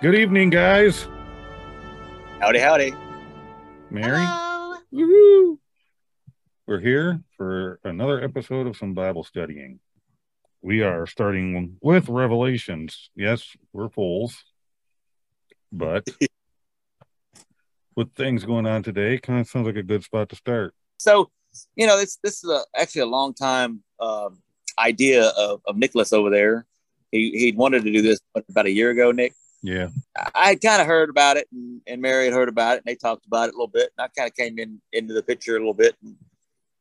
Good evening, guys. Howdy, howdy. Mary, Hello. Woohoo. we're here for another episode of some Bible studying. We are starting with Revelations. Yes, we're fools, but with things going on today, kind of sounds like a good spot to start. So, you know, this this is a, actually a long time um, idea of, of Nicholas over there. He he wanted to do this about a year ago, Nick. Yeah, I- kind of heard about it, and, and Mary had heard about it, and they talked about it a little bit. And I kind of came in into the picture a little bit, and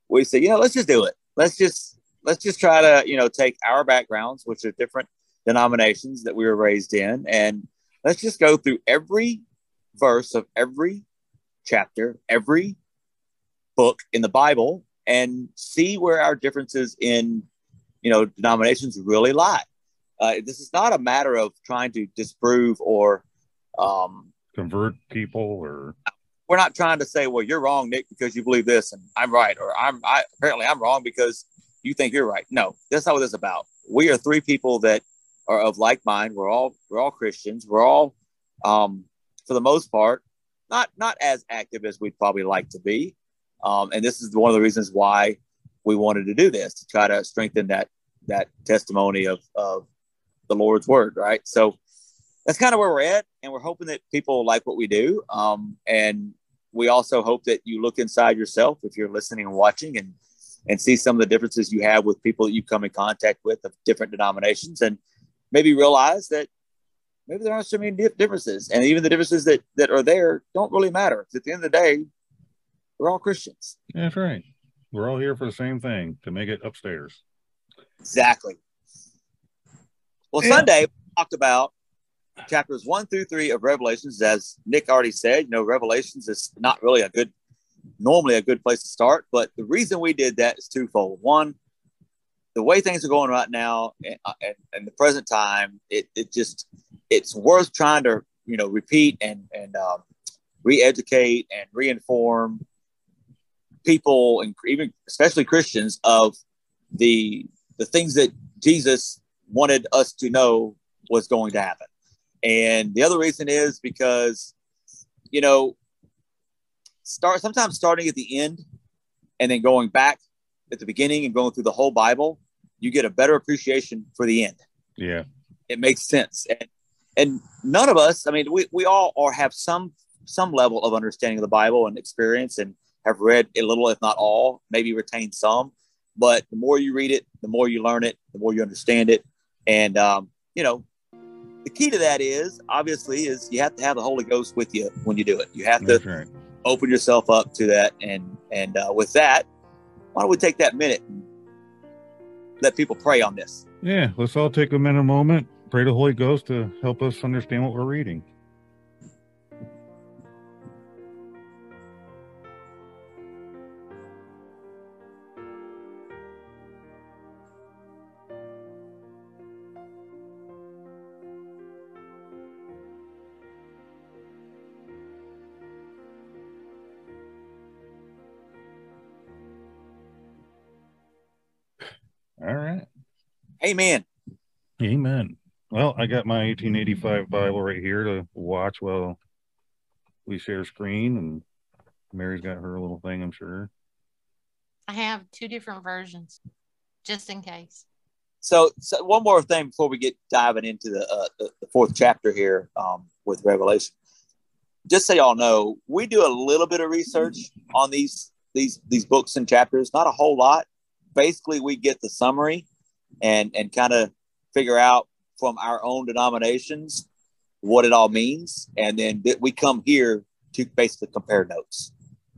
we said, you know, let's just do it. Let's just let's just try to you know take our backgrounds, which are different denominations that we were raised in, and let's just go through every verse of every chapter, every book in the Bible, and see where our differences in you know denominations really lie. Uh, this is not a matter of trying to disprove or um, convert people or we're not trying to say, well, you're wrong, Nick, because you believe this, and I'm right, or I'm I, apparently I'm wrong because you think you're right. No, that's not what this is about. We are three people that are of like mind. We're all we're all Christians. We're all, um, for the most part, not not as active as we'd probably like to be. Um, and this is one of the reasons why we wanted to do this to try to strengthen that that testimony of of the Lord's word, right? So that's kind of where we're at, and we're hoping that people like what we do. Um, and we also hope that you look inside yourself if you're listening and watching, and and see some of the differences you have with people that you come in contact with of different denominations, and maybe realize that maybe there aren't so many differences, and even the differences that that are there don't really matter. At the end of the day, we're all Christians. that's right. We're all here for the same thing to make it upstairs. Exactly. Well, Yeah. Sunday we talked about chapters one through three of Revelations. As Nick already said, you know, Revelations is not really a good, normally a good place to start. But the reason we did that is twofold. One, the way things are going right now and, and, and the present time, it, it just, it's worth trying to, you know, repeat and, and um, re-educate and re-inform people and even especially Christians of the the things that Jesus wanted us to know was going to happen. And the other reason is because, you know, start sometimes starting at the end and then going back at the beginning and going through the whole Bible, you get a better appreciation for the end. Yeah, It makes sense. And, and none of us, I mean, we, we all are have some some level of understanding of the Bible and experience and have read a little, if not all, maybe retained some. But the more you read it, the more you learn it, the more you understand it. And um, you know, the key to that is obviously is you have to have the Holy Ghost with you when you do it. You have to right. open yourself up to that. And and uh, with that, why don't we take that minute and let people pray on this? Yeah, let's all take a minute, a moment, pray the Holy Ghost to help us understand what we're reading. Amen. Amen. Well, I got my 1885 Bible right here to watch while we share screen, and Mary's got her little thing, I'm sure. I have two different versions, just in case. So, so one more thing before we get diving into the uh, the, the fourth chapter here um, with Revelation. Just so y'all know, we do a little bit of research on these these these books and chapters, not a whole lot. Basically, we get the summary and and kind of figure out from our own denominations what it all means, and then we come here to basically compare notes.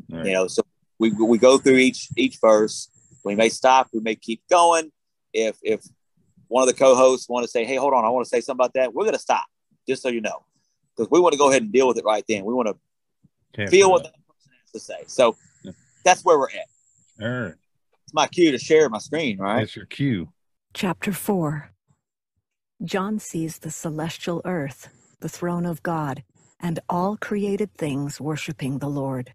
Right. You know, so we we go through each each verse. We may stop. We may keep going. If if one of the co-hosts want to say, "Hey, hold on, I want to say something about that," we're going to stop, just so you know, because we want to go ahead and deal with it right then. We want to Can't feel what that. that person has to say. So Yeah. that's where we're at. All right. It's my cue to share my screen, right? That's your cue. Chapter 4 John sees the celestial earth, the throne of God, and all created things worshiping the Lord.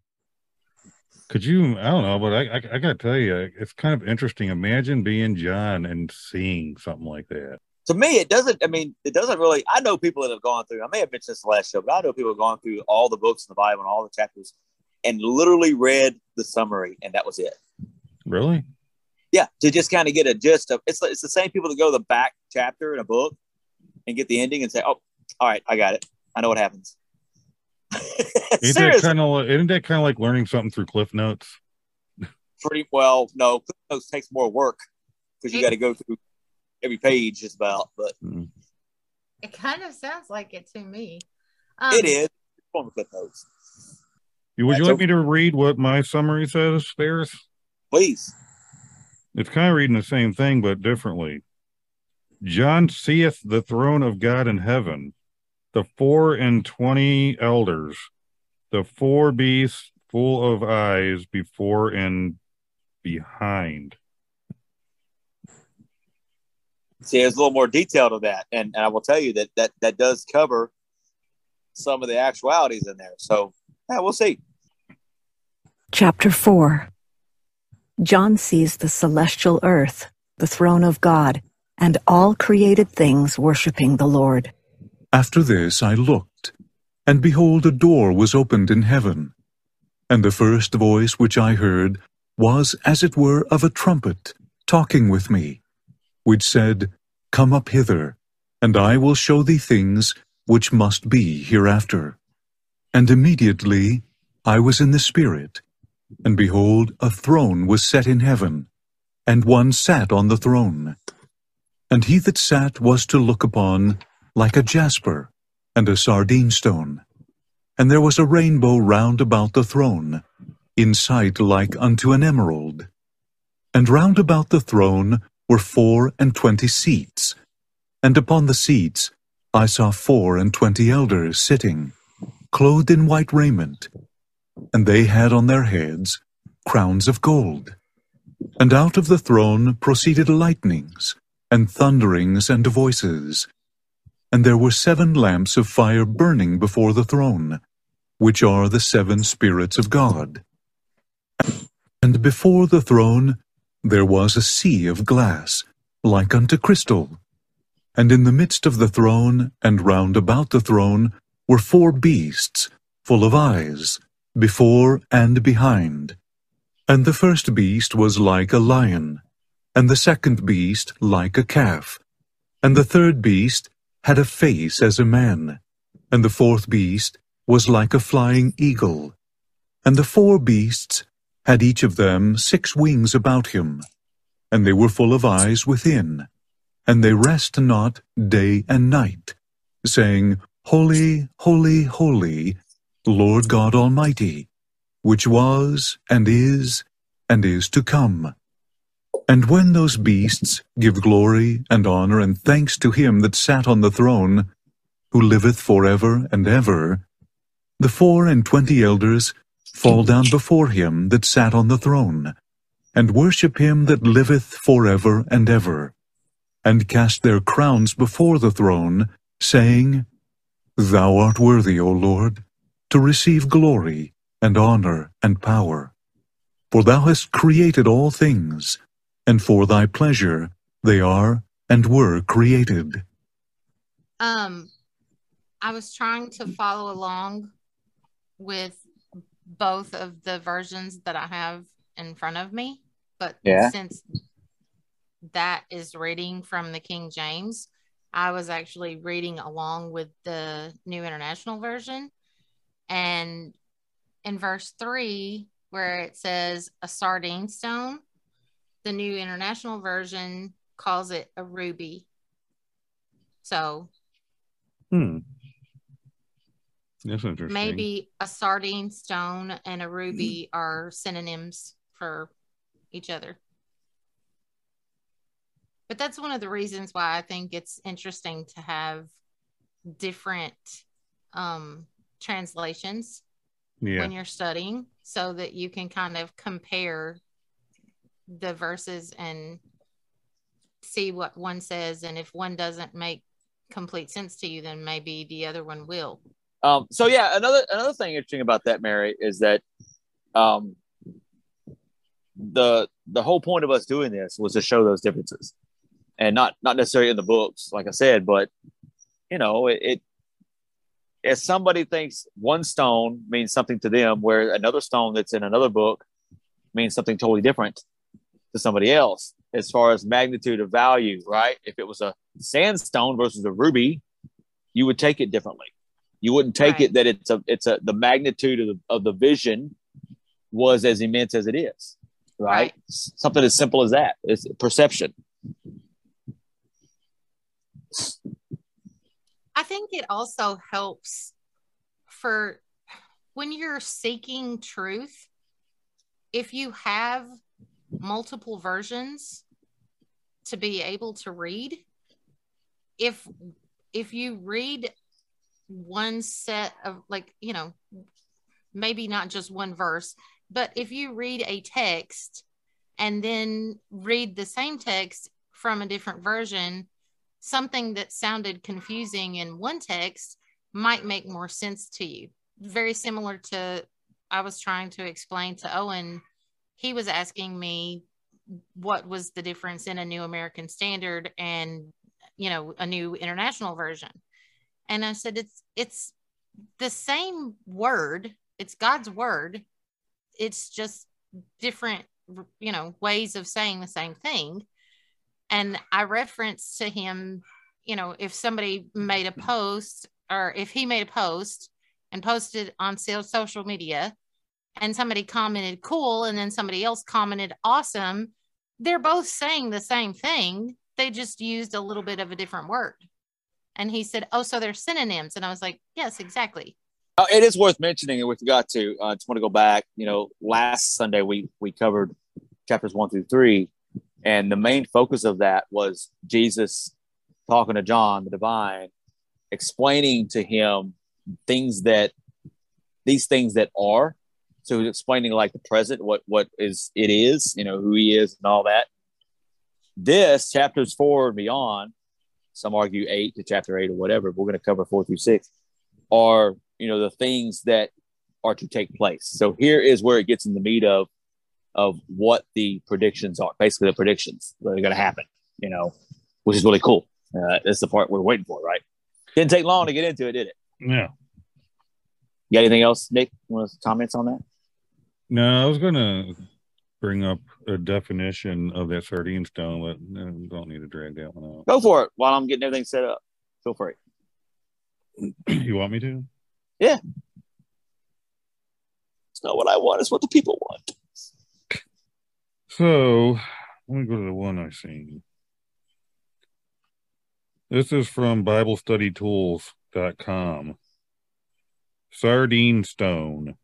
Could you? I don't know, but I, I, I got to tell you, it's kind of interesting. Imagine being John and seeing something like that. to me, it doesn't. I mean, it doesn't really. I know people that have gone through. I may have mentioned this last show, but I know people have gone through all the books in the Bible and all the chapters, and literally read the summary, and that was it. Really? Yeah, to just kind of get a gist of. It's it's the same people that go to the back chapter in a book and get the ending and say, "Oh, all right, I got it. I know what happens." Isn't that kind of isn't that kind of like learning something through Cliff Notes? Pretty well. No, Cliff Notes takes more work because you got to go through every page just about. But Mm. It kind of sounds like it to me. it Um, is form of Cliff Notes. Would you That's like me to read what my summary says, Stairs? Please. It's kind of reading the same thing, but differently. John seeth the throne of God in heaven, the four and twenty elders, the four beasts full of eyes before and behind. See, there's a little more detail to that, and, and I will tell you that that that does cover some of the actualities in there. So yeah, we'll see. Chapter 4 John sees the celestial earth, the throne of God, and all created things worshiping the Lord. After this I looked, and behold, a door was opened in heaven. And the first voice which I heard was as it were of a trumpet, talking with me, which said, Come up hither, and I will show thee things which must be hereafter. And immediately I was in the Spirit, and behold, a throne was set in heaven, and one sat on the throne. And he that sat was to look upon like a jasper and a sardine stone. And there was a rainbow round about the throne, in sight like unto an emerald. And round about the throne were four and twenty seats, and upon the seats I saw four and twenty elders sitting, clothed in white raiment, and they had on their heads crowns of gold. And out of the throne proceeded lightnings, and thunderings and voices. And there were seven lamps of fire burning before the throne, which are the seven spirits of God. And before the throne there was a sea of glass, like unto crystal. And in the midst of the throne and round about the throne were four beasts, full of eyes, before and behind. And the first beast was like a lion, and the second beast like a calf, and the third beast had a face as a man, and the fourth beast was like a flying eagle. And the four beasts had each of them six wings about him, and they were full of eyes within, and they rest not day and night, saying, Holy, holy, holy, Lord God Almighty, which was, and is, and is to come. And when those beasts give glory and honor and thanks to him that sat on the throne, who liveth for ever and ever, the four and twenty elders fall down before him that sat on the throne, and worship him that liveth for ever and ever, and cast their crowns before the throne, saying, Thou art worthy, O Lord, to receive glory and honor and power. For thou hast created all things, and for thy pleasure they are and were created. Um, I was trying to follow along with both of the versions that I have in front of me, but Yeah. since that is reading from the King James, I was actually reading along with the New International Version. And in verse three, where it says a sardine stone, the New International Version calls it a ruby. So Hmm. That's interesting. maybe a sardine stone and a ruby are synonyms for each other. But that's one of the reasons why I think it's interesting to have different um, translations Yeah. when you're studying so that you can kind of compare the verses and see what one says. And if one doesn't make complete sense to you, then maybe the other one will. Um, so yeah, another another thing interesting about that, Mary, is that um, the the whole point of us doing this was to show those differences, and not not necessarily in the books, like I said, but you know, it, it if somebody thinks one stone means something to them, where another stone that's in another book means something totally different to somebody else, as far as magnitude of value, right? If it was a sandstone versus a ruby, you would take it differently. You wouldn't take right. it that it's a it's a the magnitude of the, of the vision was as immense as it is, right? right? Something as simple as that. It's perception. I think it also helps for when you're seeking truth, if you have multiple versions to be able to read, if if you read one set of like, you know, maybe not just one verse, but if you read a text and then read the same text from a different version, something that sounded confusing in one text might make more sense to you. Very similar to I was trying to explain to Owen, he was asking me what was the difference in a new American standard and you know a new international version. And I said it's it's the same word, it's God's word. It's just different you know ways of saying the same thing and I referenced to him, you know, if somebody made a post or if he made a post and posted on social media and somebody commented cool and then somebody else commented awesome, they're both saying the same thing. They just used a little bit of a different word. And he said, Oh, so they're synonyms. And I was like, Yes, exactly. Oh, it is worth mentioning, and we forgot to. I uh, just want to go back. You know, last Sunday we we covered chapters one through three, and the main focus of that was Jesus talking to John, the divine, explaining to him things that these things that are. So he's explaining like the present, what what is it is, you know, who he is and all that. This chapters four and beyond, some argue eight to chapter eight or whatever, we're going to cover four through six, are you know the things that are to take place. So here is where it gets in the meat of of what the predictions are, basically the predictions that are going to happen, you know, which is really cool. Uh, that's the part we're waiting for, right? Didn't take long to get into it, did it? Yeah. You got anything else, Nick? Want to comments on that? No, I was going to bring up a definition of that sardine stone, but no, we don't need to drag that one out. Go for it while I'm getting everything set up. Go for it. you want me to? Yeah. It's not what I want, it's what the people want. So let me go to the one I seen. This is from BibleStudyTools.com. Sardine Stone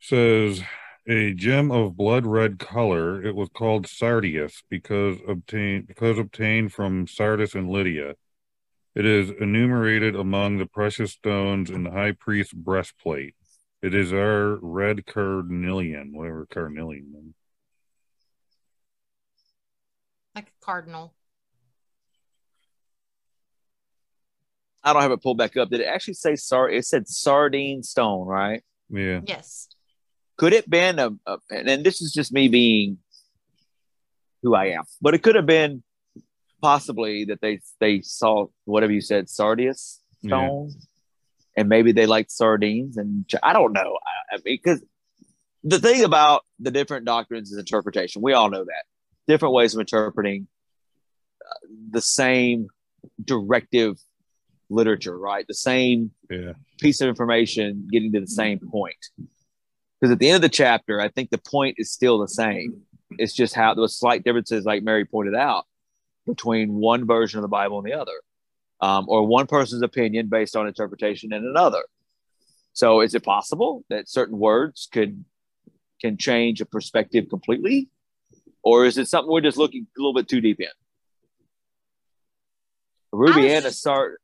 says a gem of blood red color. It was called sardius because obtained because obtained from Sardis and Lydia. It is enumerated among the precious stones in the high priest's breastplate. It is our red carnelian, whatever carnelian. Means. Like a cardinal. I don't have it pulled back up. Did it actually say sar? It said sardine stone, right? Yeah. Yes. Could it been a, a and this is just me being who I am, but it could have been possibly that they they saw whatever you said sardius stone yeah and maybe they like sardines and I don't know. I, I mean, because the thing about the different doctrines is interpretation. We all know that different ways of interpreting uh, the same directive literature, right? The same yeah. piece of information getting to the same point. Because at the end of the chapter, I think the point is still the same. It's just how there was slight differences, like Mary pointed out, between one version of the Bible and the other um, or one person's opinion based on interpretation and another. So, is it possible that certain words could can change a perspective completely, or is it something we're just looking a little bit too deep in? Ruby and a start.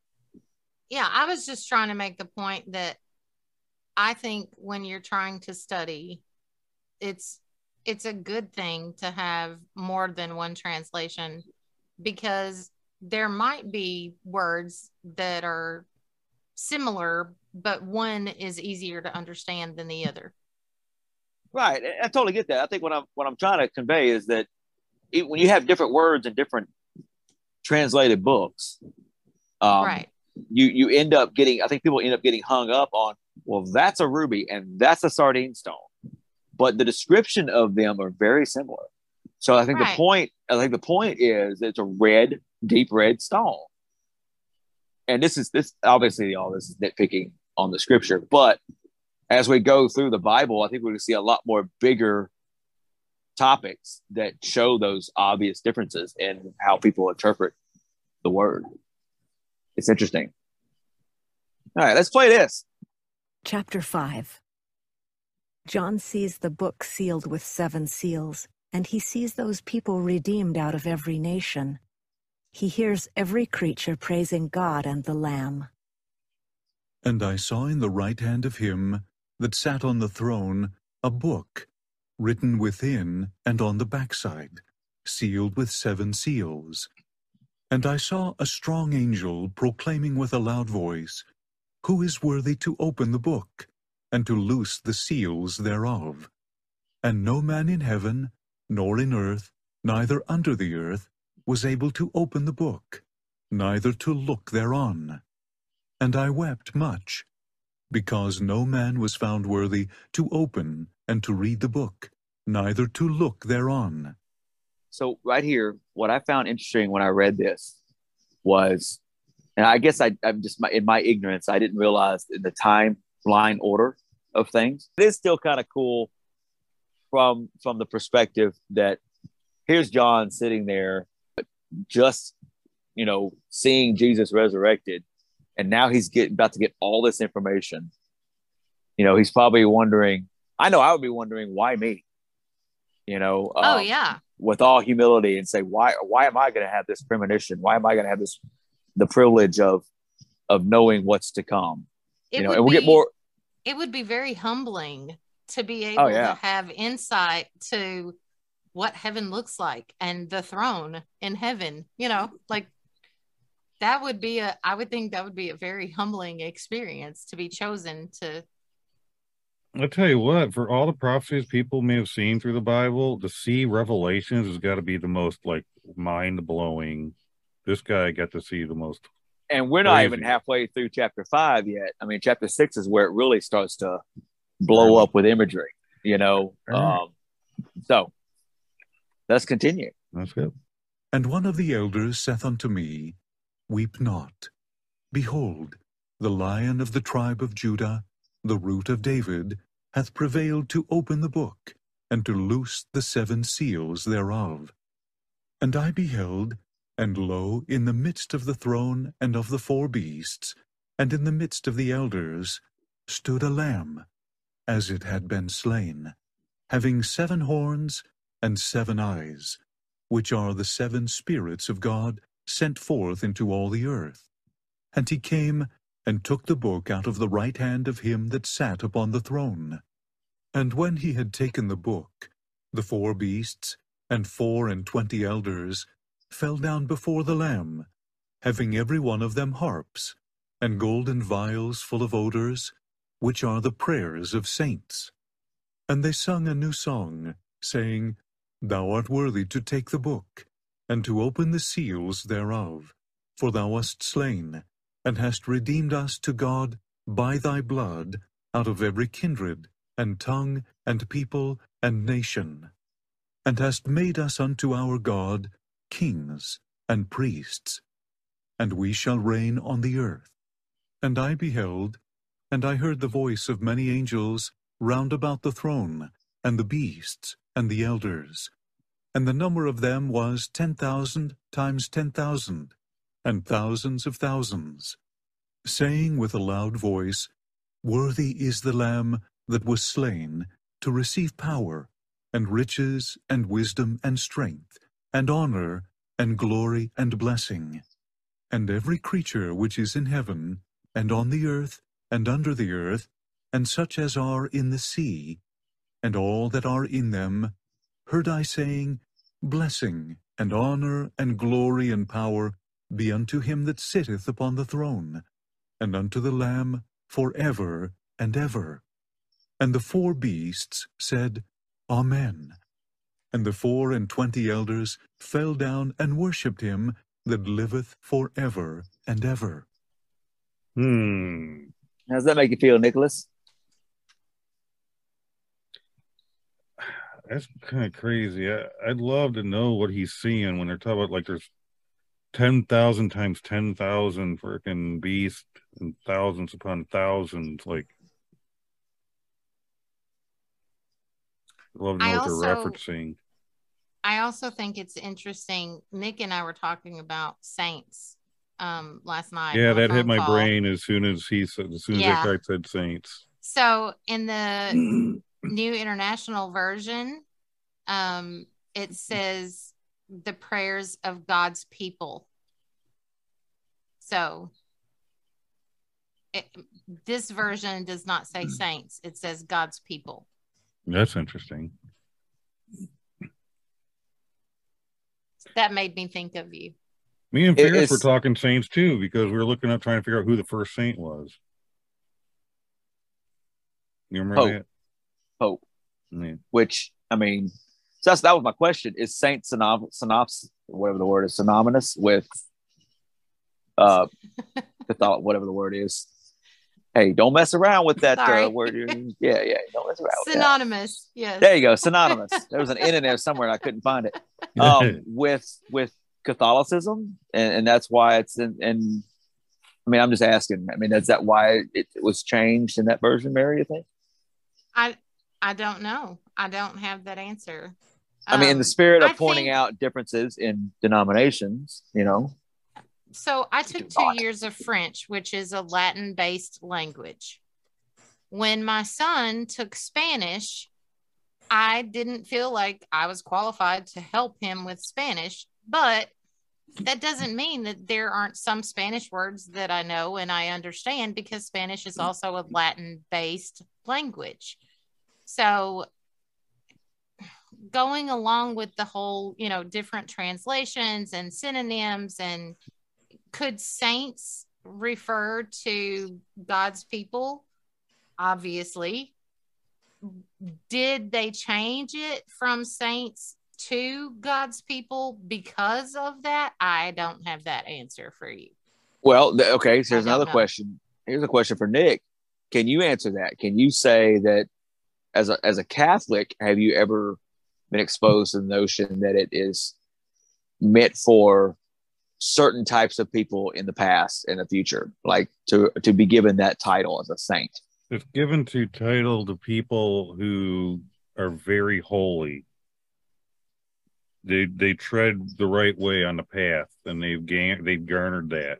Yeah, I was just trying to make the point that I think when you're trying to study, it's it's a good thing to have more than one translation because there might be words that are similar, but one is easier to understand than the other. Right. I totally get that. I think what I'm what I'm trying to convey is that it, when you have different words and different translated books, um, right. you you end up getting. I think people end up getting hung up on. Well, that's a ruby and that's a sardine stone, but the description of them are very similar. So I think Right. the point. I think the point is it's a red, deep red stone. And this is this obviously all this is nitpicking on the scripture, but as we go through the Bible, I think we're going to see a lot more bigger topics that show those obvious differences in how people interpret the word. It's interesting. All right, let's play this. Chapter 5 John sees the book sealed with seven seals, and he sees those people redeemed out of every nation. He hears every creature praising God and the Lamb. And I saw in the right hand of him that sat on the throne a book, written within and on the backside, sealed with seven seals. And I saw a strong angel proclaiming with a loud voice, Who is worthy to open the book, and to loose the seals thereof? And no man in heaven, nor in earth, neither under the earth, was able to open the book, neither to look thereon. And I wept much, because no man was found worthy to open and to read the book, neither to look thereon. So right here, what I found interesting when I read this was, and I guess I, I'm just in my ignorance, I didn't realize in the timeline order of things. It is still kind of cool from from the perspective that here's John sitting there, just you know, seeing Jesus resurrected, and now he's get about to get all this information. You know, he's probably wondering. I know I would be wondering why me. You know. oh um, yeah. with all humility and say why why am i going to have this premonition why am i going to have this the privilege of of knowing what's to come It you know and we'll get more It would be very humbling to be able Oh, yeah. to have insight to what heaven looks like and the throne in heaven. You know, like that would be a. I would think that would be a very humbling experience to be chosen to. I tell you what, for all the prophecies people may have seen through the Bible, to see Revelations has got to be the most like mind blowing. This guy got to see the most. and we're not Crazy. even halfway through chapter five yet i mean chapter six is where it really starts to blow up with imagery you know um so let's continue That's good. And one of the elders saith unto me, Weep not. Behold, the lion of the tribe of Judah, the root of David, hath prevailed to open the book, and to loose the seven seals thereof. And I beheld, and lo, in the midst of the throne and of the four beasts, and in the midst of the elders, stood a lamb, as it had been slain, having seven horns and seven eyes, which are the seven spirits of God sent forth into all the earth. And he came and took the book out of the right hand of him that sat upon the throne. And when he had taken the book, the four beasts and four and twenty elders fell down before the Lamb, having every one of them harps, and golden vials full of odors, which are the prayers of saints. And they sung a new song, saying, Thou art worthy to take the book, and to open the seals thereof. For thou wast slain, and hast redeemed us to God by thy blood out of every kindred, and tongue, and people, and nation. And hast made us unto our God kings and priests, and we shall reign on the earth. And I beheld, and I heard the voice of many angels round about the throne, and the beasts, and the elders. And the number of them was ten thousand times ten thousand, and thousands of thousands, saying with a loud voice, Worthy is the Lamb that was slain to receive power, and riches, and wisdom, and strength, and honor, and glory, and blessing. And every creature which is in heaven, and on the earth, and under the earth, and such as are in the sea, and all that are in them, heard I saying, Blessing, and honor, and glory, and power be unto him that sitteth upon the throne, and unto the Lamb for ever and ever. And the four beasts said, Amen. And the four and twenty elders fell down and worshipped him that liveth for ever and ever. Hmm. How does that make you feel, Nicholas? That's kind of crazy. I, I'd love to know what he's seeing when they're talking about like there's ten thousand times ten thousand freaking beasts and thousands upon thousands. Like, I'd love to know I what they're also- referencing. I also think it's interesting. Nick and I were talking about saints um last night. Yeah, that hit my call. brain as soon as he said, as soon as Yeah. that guy said saints. So in the New International Version, um, it says the prayers of God's people. So it, this version does not say saints, it says God's people. That's interesting. That made me think of you. Me and Farris Fierce were talking saints too because we were looking up trying to figure out who the first saint was. You remember Pope. that? Pope. Yeah. Which I mean, so that's that was my question. Is Saint synonym, synops whatever the word is synonymous with uh Catholic, whatever the word is? Hey, don't mess around with that uh, word. Yeah, yeah, don't mess around. Synonymous, yes. There you go, synonymous. there was an N in there somewhere, and I couldn't find it. Um, with with Catholicism, and, and that's why it's in. And I mean, I'm just asking. I mean, is that why it, was changed in that version, Mary? You think? I I don't know. I don't have that answer. I mean, in Um, the spirit of I pointing think- out differences in denominations, you know. So I took two not. years of French, which is a Latin based language. When my son took Spanish, I didn't feel like I was qualified to help him with Spanish, but that doesn't mean that there aren't some Spanish words that I know and I understand because Spanish is also a Latin based language. So going along with the whole, you know, different translations and synonyms and could saints refer to God's people? Obviously. Did they change it from saints to God's people because of that? I don't have that answer for you. Well, okay. So here's another know. question. Here's a question for Nick. Can you answer that? Can you say that as a as a Catholic, have you ever been exposed to the notion that it is meant for certain types of people in the past and the future, like to to be given that title as a saint? It's given to title to people who are very holy. They they tread the right way on the path, and they've gained they've garnered that.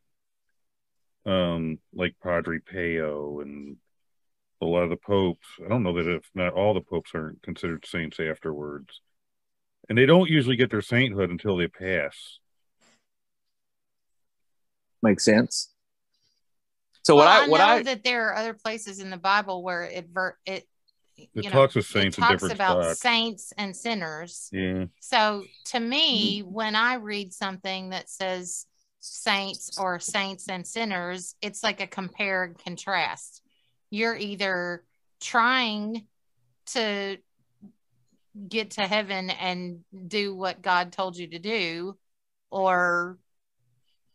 Um, like Padre Pio and a lot of the popes. I don't know that if not all the popes aren't considered saints afterwards, and they don't usually get their sainthood until they pass. Makes sense. So what Well, I what know I that there are other places in the Bible where it ver- it It you know, talks of saints in talks about spots. saints and sinners. Yeah, So to me, when I read something that says saints or saints and sinners, it's like a compare and contrast. You're either trying to get to heaven and do what God told you to do, or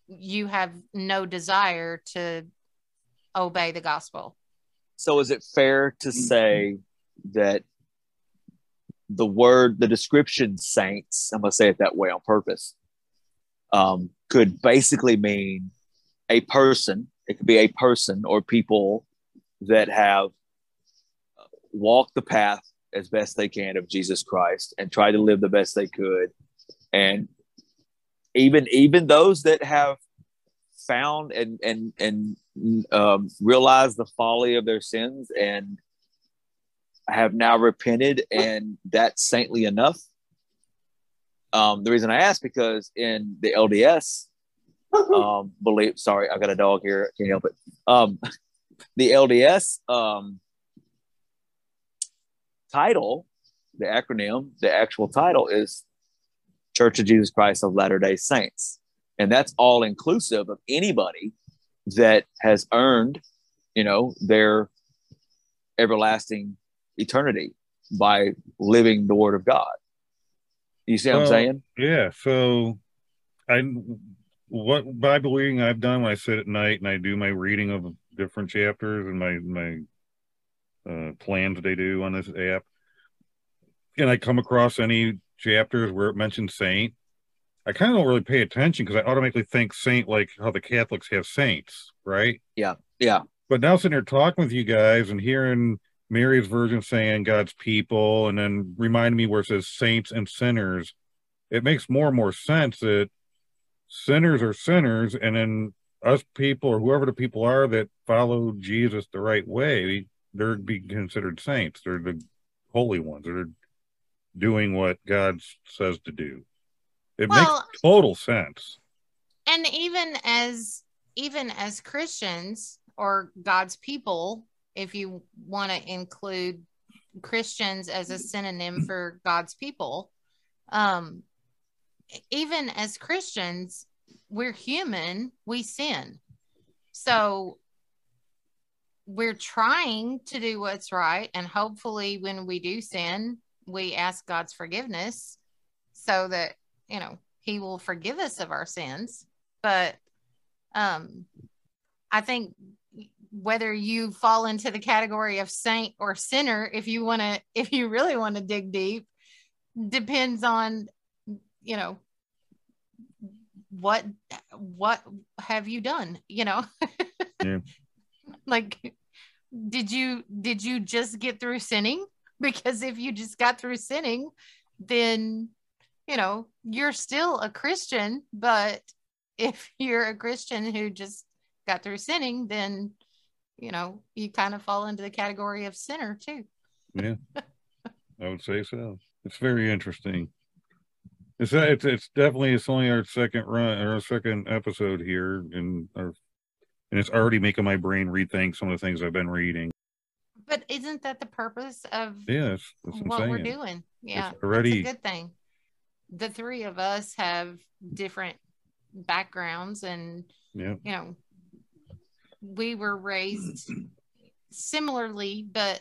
you have no desire to obey the gospel. So is it fair to say that the word, the description saints, I'm going to say it that way on purpose, um, could basically mean a person. It could be a person or people that have walked the path as best they can of Jesus Christ and tried to live the best they could. And even even those that have found and and and um, realized the folly of their sins and have now repented, and that's saintly enough. Um, the reason I ask because in the LDS, um, believe sorry, I got a dog here, can't help it. Um, the LDS um, title, the acronym, the actual title is Church of Jesus Christ of Latter Day Saints, and that's all inclusive of anybody that has earned, you know, their everlasting eternity by living the Word of God. You see what I'm saying? Yeah. So I what Bible reading I've done when I sit at night and I do my reading of different chapters and my my uh, plans they do on this app, and I come across any chapters where it mentions saint, I kind of don't really pay attention because I automatically think saint like how the Catholics have saints, right? Yeah, yeah. But now sitting here talking with you guys and hearing Mary's version saying God's people, and then reminding me where it says saints and sinners, it makes more and more sense that sinners are sinners, and then us people or whoever the people are that follow Jesus the right way, they're being considered saints. They're the holy ones. They're doing what God says to do. It well, makes total sense. And even as even as Christians or God's people, if you want to include Christians as a synonym for God's people, um, even as Christians, we're human, we sin. So we're trying to do what's right. And hopefully, when we do sin, we ask God's forgiveness so that, you know, He will forgive us of our sins. But um, I think whether you fall into the category of saint or sinner, if you want to, if you really want to dig deep, depends on, you know, what what have you done you know? Yeah. like did you did you just get through sinning? Because if you just got through sinning then you know you're still a christian but if you're a christian who just got through sinning then you know you kind of fall into the category of sinner too. Yeah. I would say so. It's very interesting it's it's it's definitely it's only our second run or our second episode here, and our and it's already making my brain rethink some of the things I've been reading. But isn't that the purpose of yes what, what we're doing? Yeah, it's already a good thing. The three of us have different backgrounds, and yeah. you know, we were raised similarly, but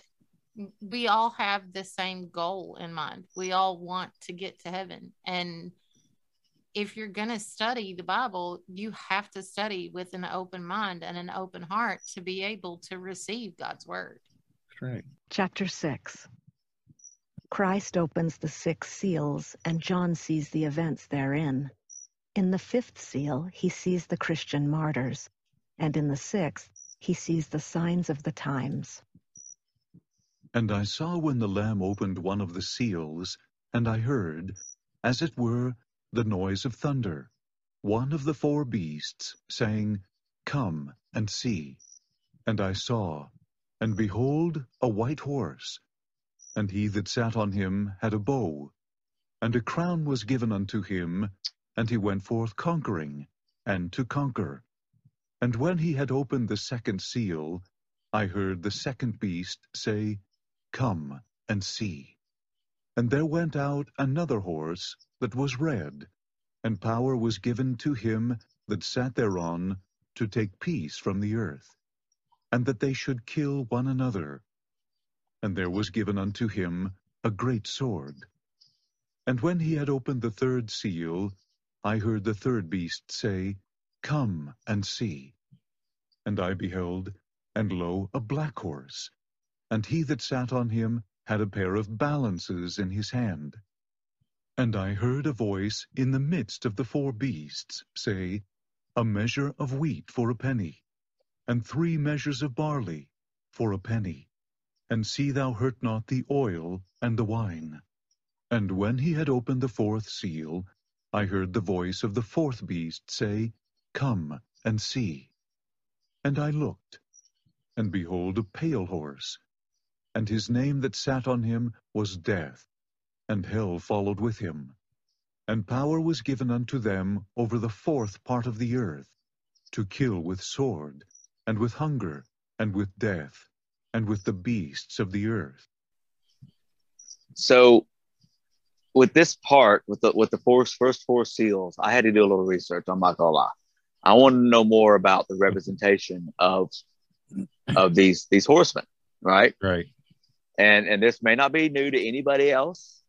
we all have the same goal in mind. We all want to get to heaven. And if you're going to study the Bible, you have to study with an open mind and an open heart to be able to receive God's word. That's right. Chapter 6 Christ opens the six seals, and John sees the events therein. In the fifth seal, he sees the Christian martyrs, and in the sixth, he sees the signs of the times. And I saw when the Lamb opened one of the seals, and I heard, as it were, the noise of thunder, one of the four beasts, saying, Come and see. And I saw, and behold, a white horse, and he that sat on him had a bow, and a crown was given unto him, and he went forth conquering, and to conquer. And when he had opened the second seal, I heard the second beast say, Come and see. And there went out another horse that was red, and power was given to him that sat thereon to take peace from the earth, and that they should kill one another. And there was given unto him a great sword. And when he had opened the third seal, I heard the third beast say, Come and see. And I beheld, and lo, a black horse, and he that sat on him had a pair of balances in his hand. And I heard a voice in the midst of the four beasts say, A measure of wheat for a penny, and three measures of barley for a penny, and see thou hurt not the oil and the wine. And when he had opened the fourth seal, I heard the voice of the fourth beast say, Come and see. And I looked, and behold a pale horse, and his name that sat on him was Death, and hell followed with him. And power was given unto them over the fourth part of the earth, to kill with sword, and with hunger, and with death, and with the beasts of the earth. So, with this part, with the with the first first four seals, I had to do a little research. I'm not gonna lie. I want to know more about the representation of of these these horsemen, right? Right and and this may not be new to anybody else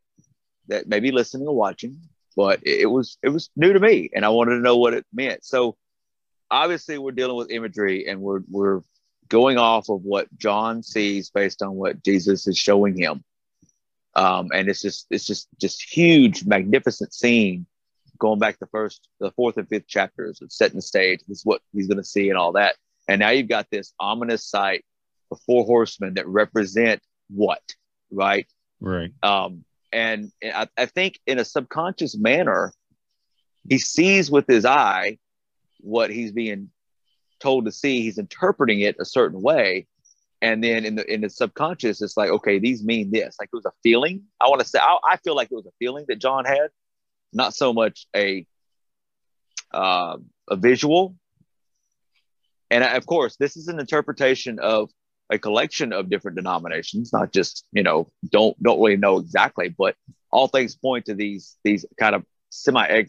that may be listening or watching, but it, was it was new to me, and I wanted to know what it meant. So obviously, we're dealing with imagery, and we're we're going off of what John sees based on what Jesus is showing him. Um, and it's just it's just just huge, magnificent scene going back the first, the fourth and fifth chapters of setting the stage. This is what he's going to see and all that. And now you've got this ominous sight of four horsemen that represent what, right? Right. Um, and I, I think in a subconscious manner, he sees with his eye what he's being told to see. He's interpreting it a certain way. And then in the in the subconscious, it's like, okay, these mean this. Like it was a feeling. I want to say, I, I feel like it was a feeling that John had, not so much a uh, a visual. And of course, this is an interpretation of a collection of different denominations, not just you know don't don't really know exactly, but all things point to these these kind of semi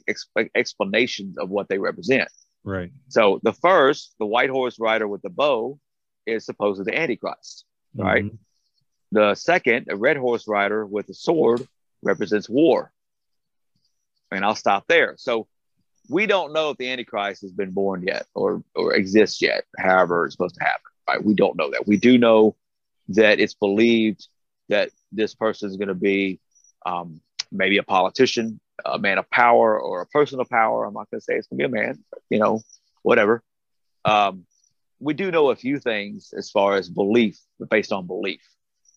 explanations of what they represent. Right. So the first, the white horse rider with the bow, is supposed supposedly the Antichrist. Right. Mm-hmm. The second, a red horse rider with a sword, represents war. And I'll stop there. So we don't know if the Antichrist has been born yet or or exists yet. However, it's supposed to happen. Right? We don't know that. We do know that it's believed that this person is going to be um, maybe a politician, a man of power, or a person of power. I'm not going to say it's going to be a man, you know, whatever. Um, we do know a few things as far as belief, based on belief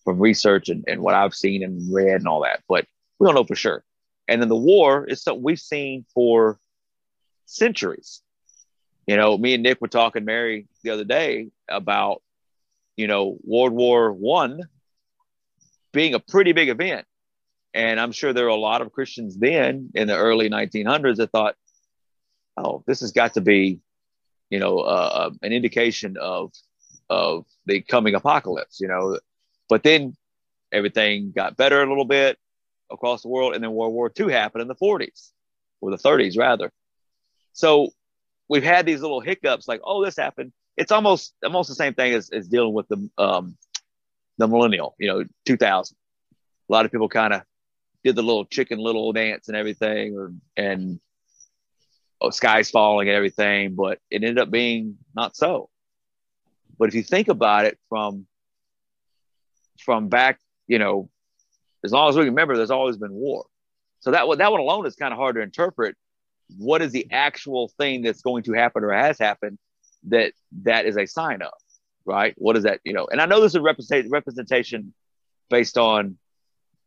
from research and, and what I've seen and read and all that, but we don't know for sure. And then the war is something we've seen for centuries. You know, me and Nick were talking, Mary, the other day about, you know, World War One being a pretty big event. And I'm sure there were a lot of Christians then in the early 1900s that thought, oh, this has got to be, you know, uh, an indication of of the coming apocalypse, you know. But then everything got better a little bit across the world, and then World War II happened in the 40s or the 30s rather. So we've had these little hiccups like, oh, this happened. It's almost almost the same thing as, as dealing with the um, the millennial, you know, 2000. A lot of people kind of did the little chicken little dance and everything, or and oh, skies falling and everything, but it ended up being not so. But if you think about it from from back, you know, as long as we remember, there's always been war. So that one, that one alone is kind of hard to interpret what is the actual thing that's going to happen or has happened that that is a sign of right what is that you know and i know this is represent, representation based on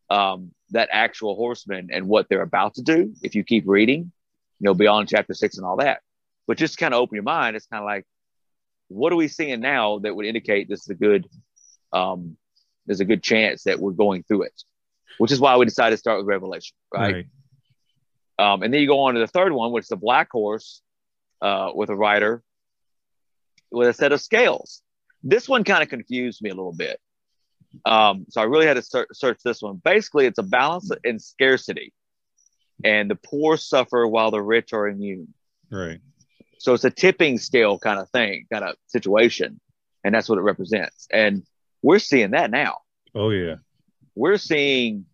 um, that actual horseman and what they're about to do if you keep reading you know beyond chapter six and all that but just kind of open your mind it's kind of like what are we seeing now that would indicate this is a good um, there's a good chance that we're going through it which is why we decided to start with revelation right. right. Um, and then you go on to the third one, which is the black horse uh, with a rider with a set of scales. This one kind of confused me a little bit. Um, so I really had to ser- search this one. Basically, it's a balance in scarcity, and the poor suffer while the rich are immune. Right. So it's a tipping scale kind of thing, kind of situation, and that's what it represents. And we're seeing that now. Oh yeah. We're seeing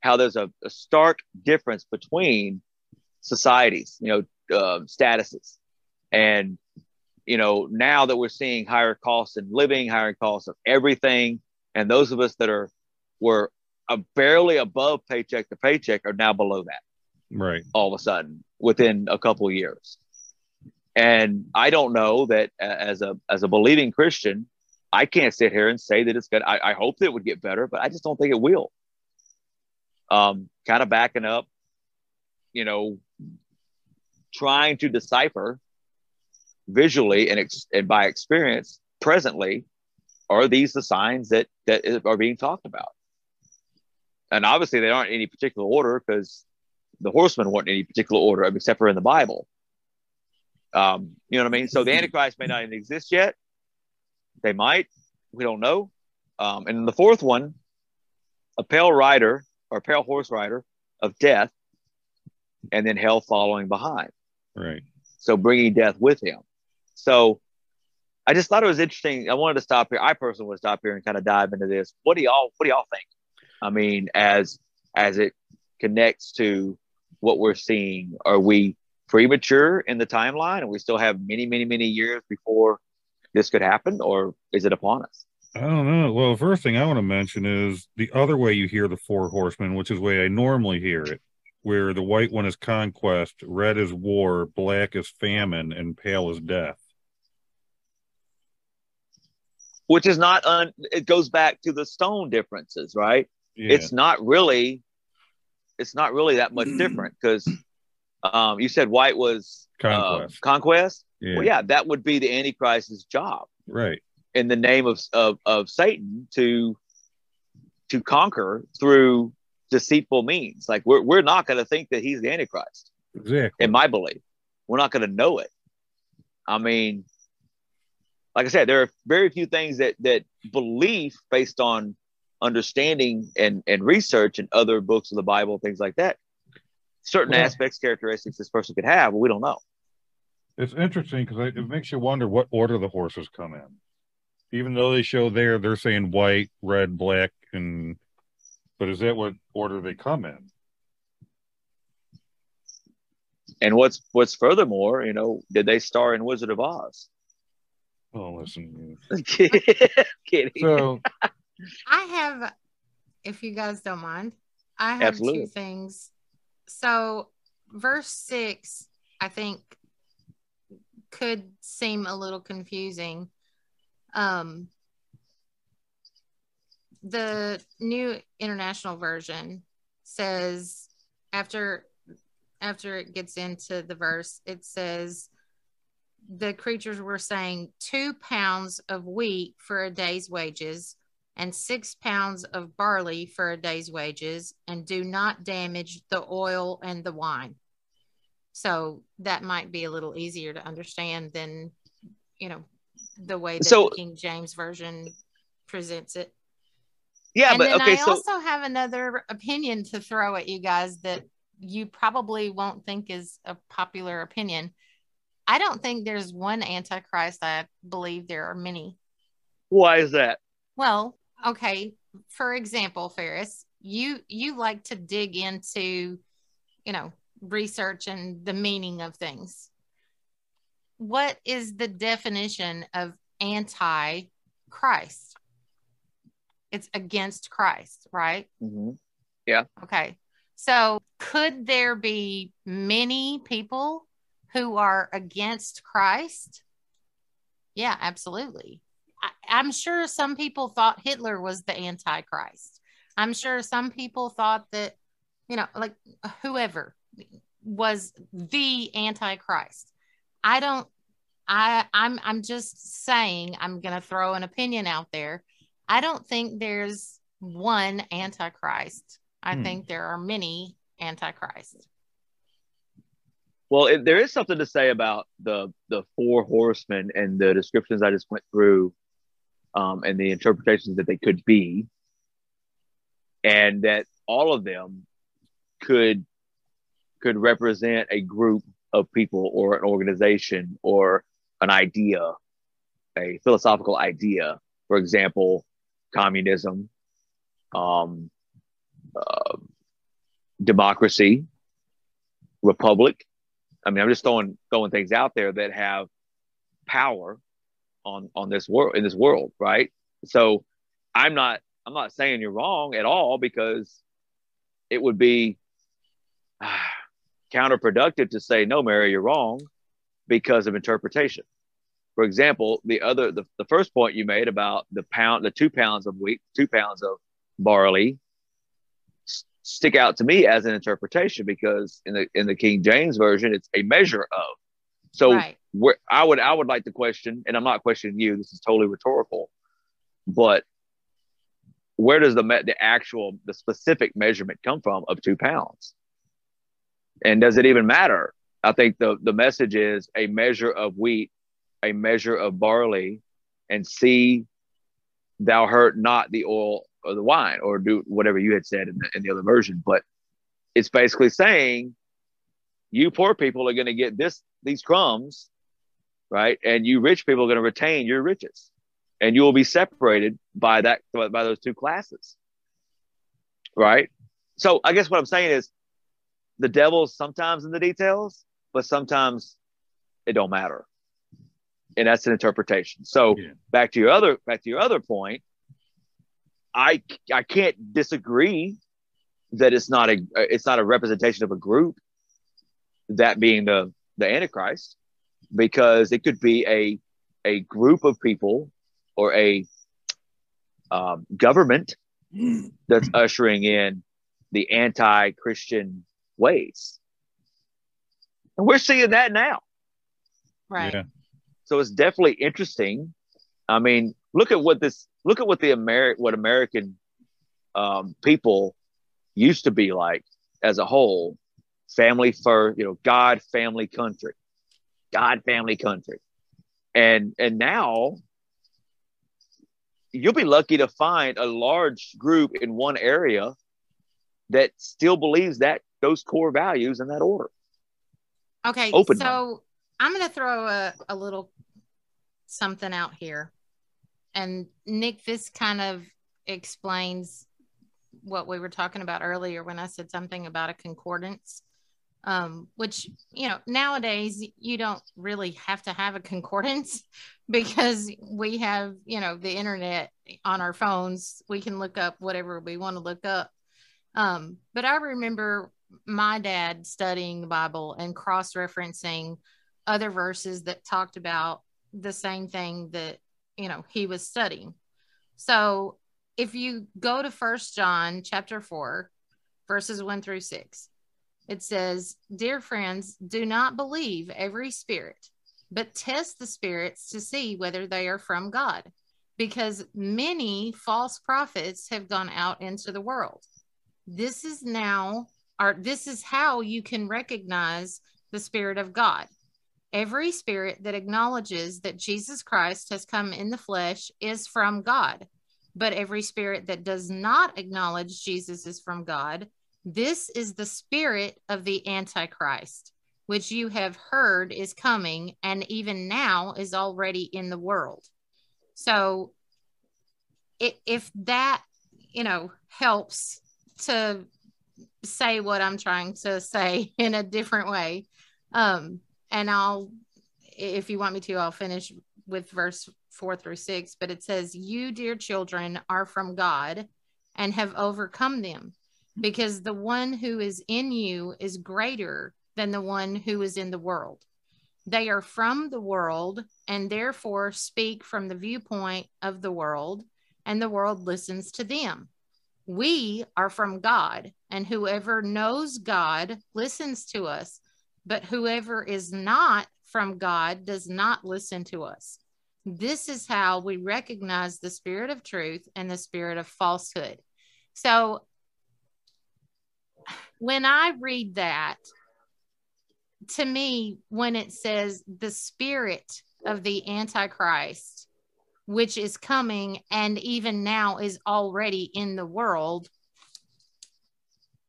how there's a, a stark difference between societies, you know, uh, statuses. And, you know, now that we're seeing higher costs in living, higher costs of everything, and those of us that are were uh, barely above paycheck to paycheck are now below that. Right. All of a sudden within a couple of years. And I don't know that as a as a believing Christian, I can't sit here and say that it's good. I, I hope that it would get better, but I just don't think it will. Um, kind of backing up, you know, trying to decipher visually and, ex- and by experience presently are these the signs that that are being talked about? And obviously they aren't in any particular order because the horsemen weren't in any particular order except for in the bible. Um, you know what i mean? So the antichrist may not even exist yet. They might. We don't know. Um, and the fourth one a pale rider or pale horse rider of death and then hell following behind Right. So bringing death with him. So I just thought it was interesting. I wanted to stop here. I personally want to stop here and kind of dive into this. What do y'all What do y'all think? I mean, as as it connects to what we're seeing. Are we premature in the timeline and we still have many, many, many years before this could happen, or is it upon us? I don't know. Well, the first thing I want to mention is the other way you hear the four horsemen, which is the way I normally hear it, where the white one is conquest, red is war, black is famine, and pale is death. Which is not un it goes back to the stone differences, right? Yeah. It's not really it's not really that much different because um you said white was uh, Conquest. conquest. yeah. Well, yeah, that would be the Antichrist's job. Right. in the name of, of, of Satan to to conquer through deceitful means. Like we're we're not going to think that he's the Antichrist. Exactly. In my belief, we're not going to know it. I mean, like I said, there are very few things that that belief based on understanding and and research and other books of the Bible, things like that. Certain Well- aspects, characteristics this person could have, but we don't know. It's interesting because it makes you wonder what order the horses come in. Even though they show there, they're saying white, red, black, and but is that what order they come in? And what's what's furthermore, you know, did they star in Wizard of Oz? Oh, listen. Kidding. So I have, if you guys don't mind, I have Absolutely. two things. So, verse six, I think, could seem a little confusing. Um, the new international version says after after it gets into the verse, it says the creatures were saying two pounds of wheat for a day's wages and six pounds of barley for a day's wages, and do not damage the oil and the wine. So that might be a little easier to understand than, you know, the way that So- the King James version presents it. Yeah, and but then okay, I so also have another opinion to throw at you guys that you probably won't think is a popular opinion. I don't think there's one antichrist. I believe there are many. why is that? Well, okay. For example, Farris, you you like to dig into, you know, research and the meaning of things. What is the definition of anti-Christ? It's against Christ, right? Mhm. Okay. So, could there be many people who are against Christ? Yeah, absolutely. I, I'm sure some people thought Hitler was the Antichrist. I'm sure some people thought that, you know, like whoever was the Antichrist. I don't. I I'm I'm just saying. I'm gonna throw an opinion out there. I don't think there's one Antichrist. I Hmm. think there are many Antichrists. Well, it, there is something to say about the the four horsemen and the descriptions I just went through, um, and the interpretations that they could be, and that all of them could could represent a group of people or an organization or an idea, a philosophical idea. For example, communism, um, uh, democracy, republic. I mean, I'm just throwing throwing things out there that have power on on this world in this world, right? So I'm not I'm not saying you're wrong at all because it would be counterproductive to say no, Mary, you're wrong because of interpretation. For example, the other the, the first point you made about the pound the two pounds of wheat, two pounds of barley s- stick out to me as an interpretation because in the in the King James version it's a measure of. So right. where I would I would like to question, and I'm not questioning you. This is totally rhetorical, but where does the the actual the specific measurement come from of two pounds? And does it even matter? I think the the message is a measure of wheat, a measure of barley, and see thou hurt not the oil or the wine, or do whatever you had said in the, in the other version. But it's basically saying you poor people are going to get this these crumbs right and you rich people are going to retain your riches and you will be separated by that by those two classes right so I guess what I'm saying is the devil's sometimes in the details, but sometimes it don't matter. And that's an interpretation. So Yeah. back to your other back to your other point, I I can't disagree that it's not a it's not a representation of a group, that being the the Antichrist, because it could be a a group of people or a um, government that's ushering in the anti-Christian ways, and we're seeing that now. Right. Yeah. So it's definitely interesting. I mean, look at what this look at what the Ameri- what American um, people used to be like as a whole. Family first, you know, God, family, country, God, family, country, and and now you'll be lucky to find a large group in one area that still believes that those core values in that order. Okay. Open so I'm going to throw a, a little something out here. And Nick, this kind of explains what we were talking about earlier when I said something about a concordance. Um, which you know nowadays you don't really have to have a concordance because we have you know the internet on our phones we can look up whatever we want to look up um, but i remember my dad studying the bible and cross-referencing other verses that talked about the same thing that you know he was studying. So if you go to first john chapter 4 verses 1 through 6 it says dear friends do not believe every spirit but test the spirits to see whether they are from god because many false prophets have gone out into the world. This is now or this is how you can recognize the spirit of god every spirit that acknowledges that jesus christ has come in the flesh is from god but every spirit that does not acknowledge jesus is from god this is the spirit of the antichrist which you have heard is coming and even now is already in the world so if that you know helps to say what I'm trying to say in a different way. Um, and I'll, if you want me to, I'll finish with verse four through six. But it says, You, dear children, are from God and have overcome them, because the one who is in you is greater than the one who is in the world. They are from the world and therefore speak from the viewpoint of the world, and the world listens to them we are from God, and whoever knows God listens to us, but whoever is not from God does not listen to us. This is how we recognize the spirit of truth and the spirit of falsehood. So when I read that, to me, when it says the spirit of the Antichrist, which is coming and even now is already in the world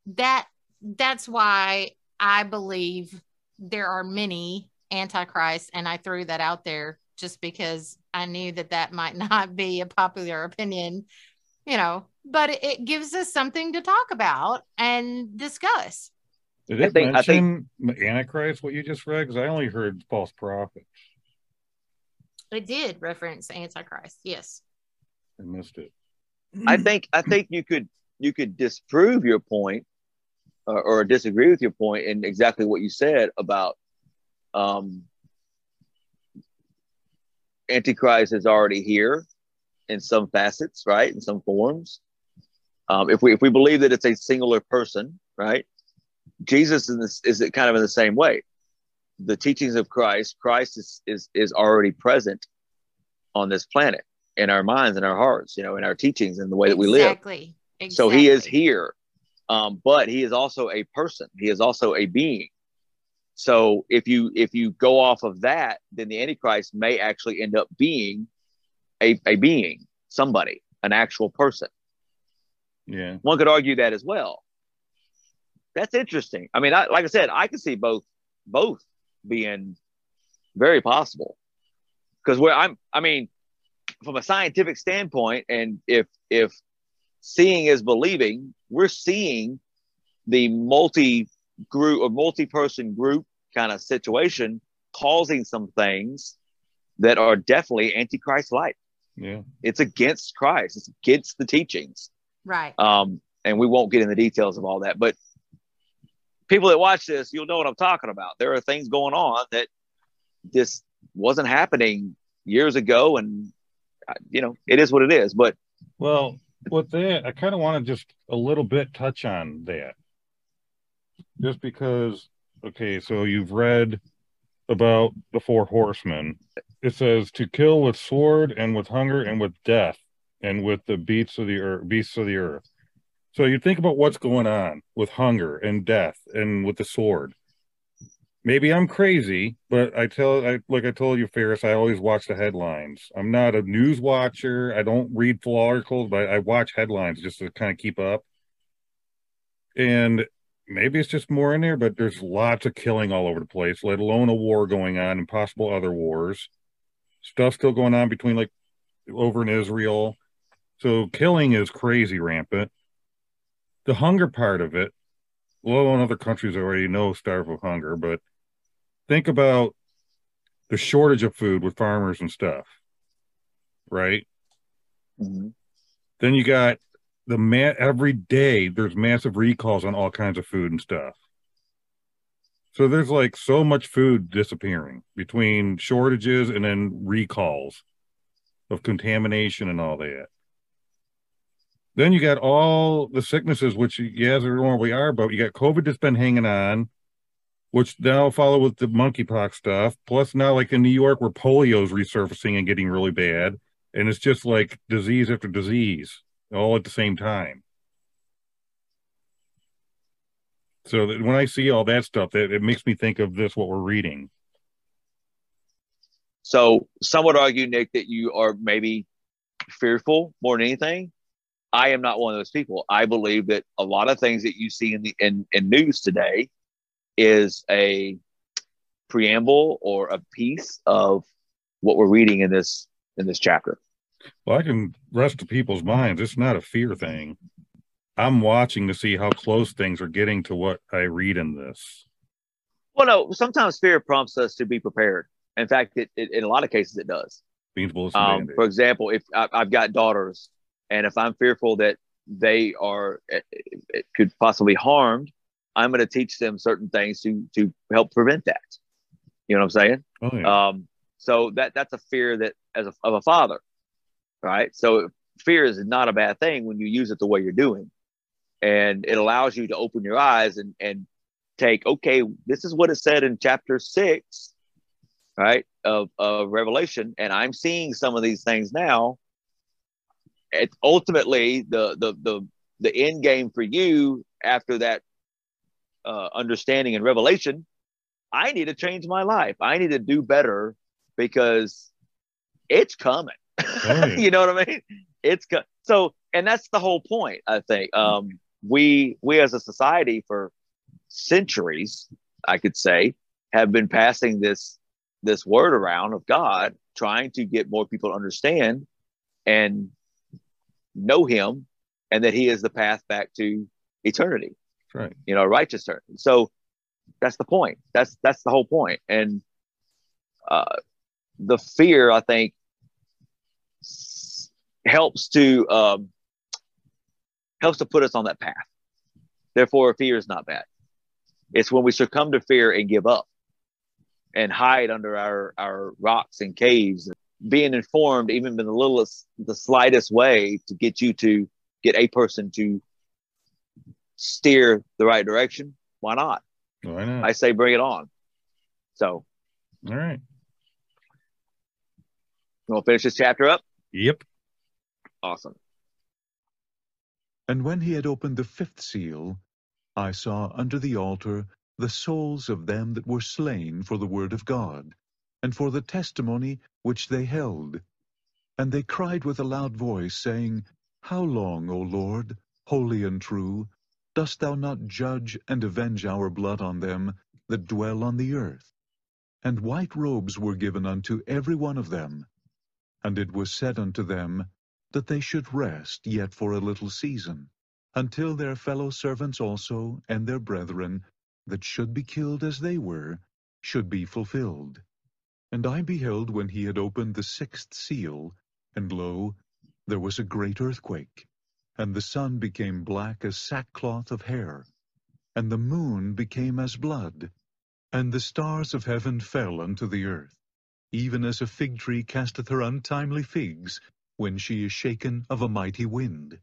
that that's why i believe there are many antichrists and i threw that out there just because i knew that that might not be a popular opinion you know but it, it gives us something to talk about and discuss Did I it think- I mention Antichrist, what you just read? Because I only heard false prophets. it did reference antichrist yes I missed it. I think I think you could you could disprove your point or, or disagree with your and exactly what you said about um, Antichrist is already here in some facets, right? In some forms. Um, if we if we believe that it's a singular person, right? Jesus is this, is it kind of in the same way. The teachings of Christ, Christ is is is already present on this planet in our minds and our hearts, you know, in our teachings and the way that we live. exactly So he is here, um, but he is also a person. He is also a being. So if you if you go off of that, then the Antichrist may actually end up being a, a being, somebody, an actual person. Yeah. One could argue that as well. That's interesting. I mean, I, like I said, I can see both both being very possible. Because where I'm, I mean, from a scientific standpoint, and if if seeing is believing, we're seeing the multi group or multi person group kind of situation causing some things that are definitely antichrist like. Yeah. It's against Christ. It's against the teachings. Right. Um, and we won't get in the details of all that, but people that watch this, you'll know what I'm talking about. There are things going on that this wasn't happening years ago, and you know it is what it is. But Well, with that, I kind of want to just a little bit touch on that. Just because, okay, so you've read about the four horsemen. It says to kill with sword and with hunger and with death and with the beasts of the earth, beasts of the earth. So you think about what's going on with hunger and death and with the sword. Maybe I'm crazy, but I tell I like I told you, Farris, I always watch the headlines. I'm not a news watcher. I don't read full articles, but I watch headlines just to kind of keep up. And maybe it's just more in there, but there's lots of killing all over the place, let alone a war going on and possible other wars. Stuff still going on between like over in Israel. So killing is crazy rampant. The hunger part of it, well, in other countries already know starve of hunger, but think about the shortage of food with farmers and stuff, right? Mm-hmm. Then you got the man every day there's massive recalls on all kinds of food and stuff. So there's like so much food disappearing between shortages and then recalls of contamination and all that. Then you got all the sicknesses, which yes, where we are, but you got COVID that's been hanging on, which now follow with the monkeypox stuff. Plus now, like in New York, where polio is resurfacing and getting really bad, and it's just like disease after disease all at the same time. So that when I see all that stuff, that it makes me think of this what we're reading. So some would argue, Nick, that you are maybe fearful more than anything. I am not one of those people. I believe that a lot of things that you see in the in, in news today is a preamble or a piece of what we're reading in this in this chapter. Well, I can rest the people's minds. It's not a fear thing. I'm watching to see how close things are getting to what I read in this. Well, no, sometimes fear prompts us to be prepared. In fact, it, it in a lot of cases it does. Beans, bullets, Um, for example, if I, I've got daughters, and if I'm fearful that they are it, it could possibly harmed, I'm going to teach them certain things to to help prevent that. You know what I'm saying? Oh, yeah. Um, so that that's a fear that as a, of a father, right? So fear is not a bad thing when you use it the way you're doing, and it allows you to open your eyes and and take okay, this is what it said in chapter six, right of of Revelation, and I'm seeing some of these things now. It ultimately the the the the end game for you after that uh, understanding and revelation I need to change my life. I need to do better because it's coming. yeah. you know what I mean? It's co- so, and that's the whole point. I think um, we we as a society for centuries, I could say, have been passing this this word around of God, trying to get more people to understand and know Him, and that He is the path back to eternity right. you know, righteous turn. So that's the point. That's that's the whole point. And uh, the fear, I think, s- helps to um, helps to put us on that path. Therefore, fear is not bad. It's when we succumb to fear and give up and hide under our our rocks and caves, being informed even in the littlest, the slightest way to get you to get a person to steer the right direction, why not? Why not? I say bring it on. So, All right. We'll finish this chapter up? Yep. Awesome. And when he had opened the fifth seal, I saw under the altar the souls of them that were slain for the word of God, and for the testimony which they held. And they cried with a loud voice, saying, How long, O Lord, holy and true, dost thou not judge and avenge our blood on them that dwell on the earth? And white robes were given unto every one of them. And it was said unto them, that they should rest yet for a little season, until their fellow servants also and their brethren that should be killed as they were should be fulfilled. And I beheld when he had opened the sixth seal, and lo, there was a great earthquake, and the sun became black as sackcloth of hair, and the moon became as blood, and the stars of heaven fell unto the earth, even as a fig tree casteth her untimely figs when she is shaken of a mighty wind.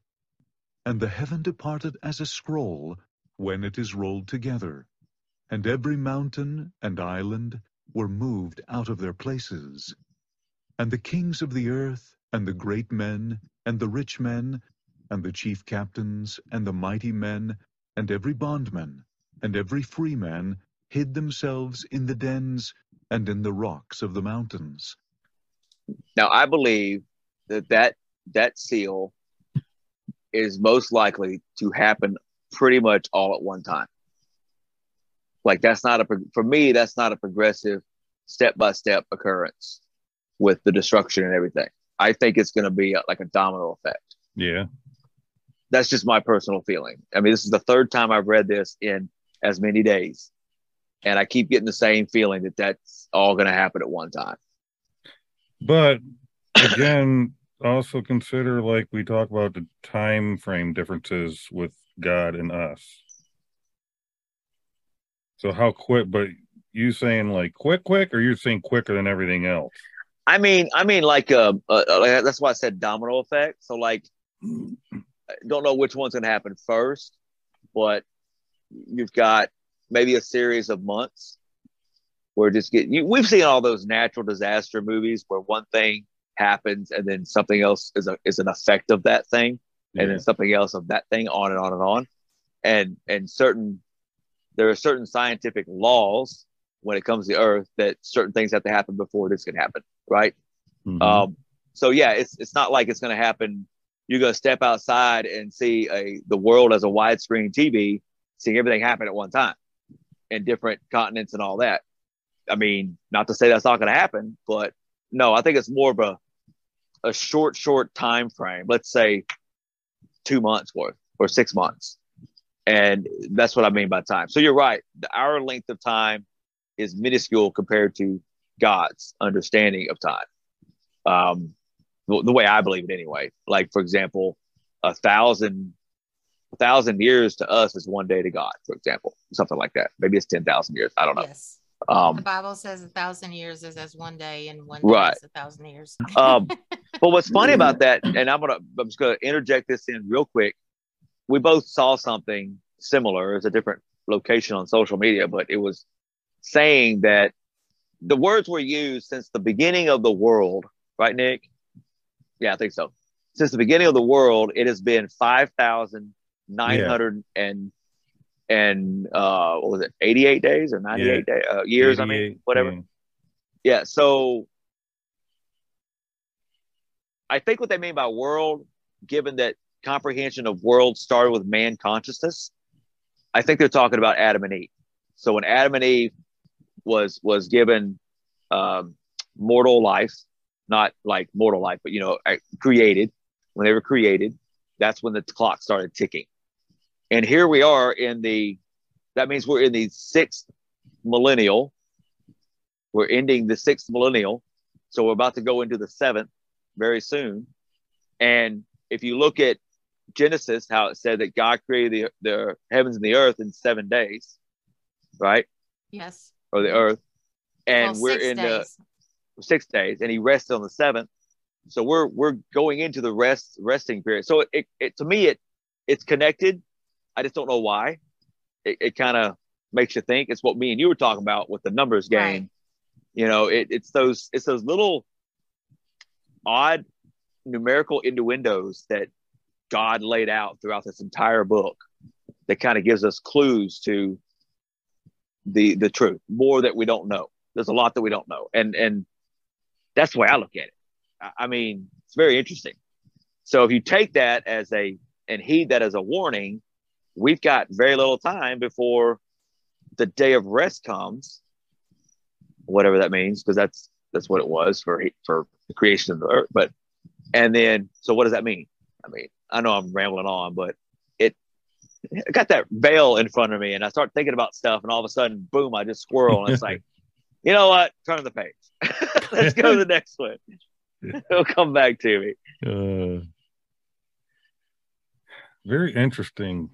And the heaven departed as a scroll when it is rolled together, and every mountain and island were moved out of their places. And the kings of the earth, and the great men, and the rich men, and the chief captains, and the mighty men, and every bondman, and every freeman, hid themselves in the dens and in the rocks of the mountains. Now, I believe that that, that seal is most likely to happen pretty much all at one time. Like that's not a for me that's not a progressive step by step occurrence with the destruction and everything. I think it's going to be uh, like a domino effect. Yeah. That's just my personal feeling. I mean, this is the third time I've read this in as many days. And I keep getting the same feeling that that's all going to happen at one time. But again, also consider like we talk about the time frame differences with God and us. So how quick? But you saying like quick, quick, or you're saying quicker than everything else? I mean, I mean, like, uh, uh, uh that's why I said domino effect. So, like, don't know which one's going to happen first, but you've got maybe a series of months where just get you. We've seen all those natural disaster movies where one thing happens and then something else is a, is an effect of that thing, yeah. and then something else of that thing, on and on and on, and and certain there are certain scientific laws when it comes to Earth that certain things have to happen before this can happen, right? Mm-hmm. Um, so yeah, it's it's not like it's going to happen. You're to step outside and see a the world as a widescreen TV, seeing everything happen at one time, in different continents and all that. I mean, not to say that's not going to happen, but no, I think it's more of a a short, short time frame. Let's say two months worth or six months, and that's what I mean by time. So you're right. The, our length of time is minuscule compared to God's understanding of time. Um, the, the way I believe it, anyway. Like for example, a thousand a thousand years to us is one day to God, for example, something like that. Maybe it's 10,000 years. I don't know. Yes. Um, the Bible says a thousand years is as one day, and one day right. is a thousand years. um, but what's funny about that, and I'm gonna, I'm just gonna interject this in real quick. We both saw something similar. It's a different location on social media, but it was saying that the words were used since the beginning of the world, right, Nick? Yeah, I think so. Since the beginning of the world, it has been five thousand nine hundred yeah. and and uh, what was it, 88 days or 98 yeah. day, uh, years? I mean, whatever. Yeah. yeah. So I think what they mean by world, given that comprehension of world started with man consciousness, I think they're talking about Adam and Eve. So when Adam and Eve was was given um, mortal life, not like mortal life, but you know, created when they were created, that's when the clock started ticking. And here we are in the, that means we're in the sixth millennial. We're ending the sixth millennial. So we're about to go into the seventh very soon. And if you look at Genesis, how it said that God created the, the heavens and the earth in seven days, right? Yes. Or the earth. And well, we're in days. the six days, and he rested on the seventh. So we're we're going into the rest resting period. So it, it, it to me it it's connected, I just don't know why. It, it kind of makes you think. It's what me and you were talking about with the numbers game. Right. You know, it, it's those it's those little odd numerical innuendos that God laid out throughout this entire book that kind of gives us clues to the the truth, more that we don't know. There's a lot that we don't know, and and that's the way I look at it. I, I mean, it's very interesting. So if you take that as a and heed that as a warning, we've got very little time before the day of rest comes, whatever that means, because that's that's what it was for for the creation of the earth. But and then, so what does that mean? I mean, I know I'm rambling on, but it I got that veil in front of me, and I start thinking about stuff, and all of a sudden, boom! I just squirrel, and it's like, you know what? Turn the page. Let's go to the next one. It'll come back to me. Uh, very interesting.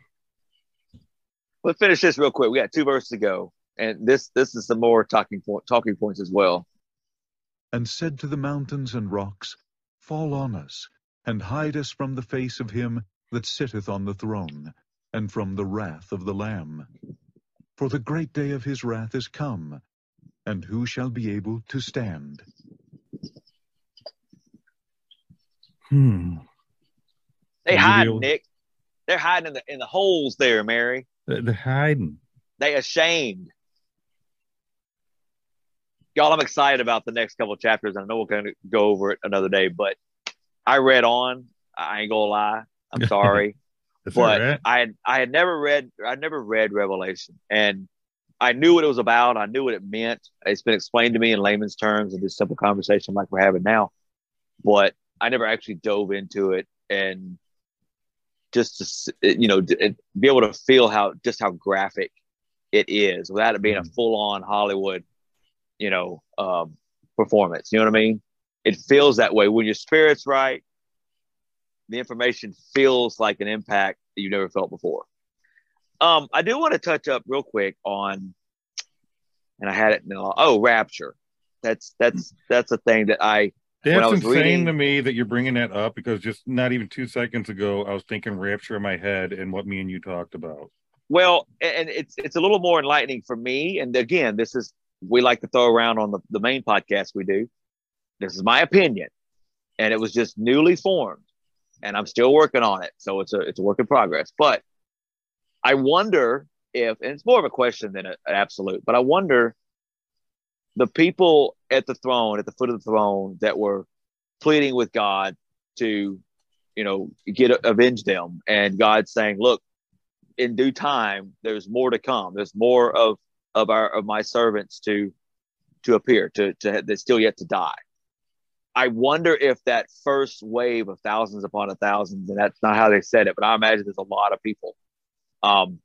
Let's finish this real quick. We got two verses to go, and this this is some more talking point talking points as well. And said to the mountains and rocks, Fall on us, and hide us from the face of him that sitteth on the throne, and from the wrath of the Lamb. For the great day of his wrath is come, and who shall be able to stand? Hmm. They Are hide, able- Nick. They're hiding in the in the holes there, Mary. They're hiding. They ashamed. Y'all, I'm excited about the next couple of chapters. I know we're going to go over it another day, but I read on. I ain't gonna lie. I'm sorry. But right. I had I had never read I never read Revelation, and I knew what it was about. I knew what it meant. It's been explained to me in layman's terms in this simple conversation like we're having now, but I never actually dove into it and just to you know be able to feel how just how graphic it is without it being a full on Hollywood, you know, um, performance. You know what I mean? It feels that way when your spirit's right. The information feels like an impact that you never felt before. Um, I do want to touch up real quick on, and I had it now. Oh, rapture. That's that's that's a thing that I That's was insane reading- to me that you're bringing that up because just not even two seconds ago, I was thinking rapture in my head and what me and you talked about. Well, and it's it's a little more enlightening for me. And again, this is we like to throw around on the, the main podcast we do. This is my opinion. And it was just newly formed. And I'm still working on it. So it's a it's a work in progress. But I wonder if and it's more of a question than an absolute, but I wonder the people at the throne, at the foot of the throne that were pleading with God to, you know, get avenge them. And God saying, look, in due time there's more to come there's more of of our of my servants to to appear to to that's still yet to die i wonder if that first wave of thousands upon a thousands and that's not how they said it but i imagine there's a lot of people um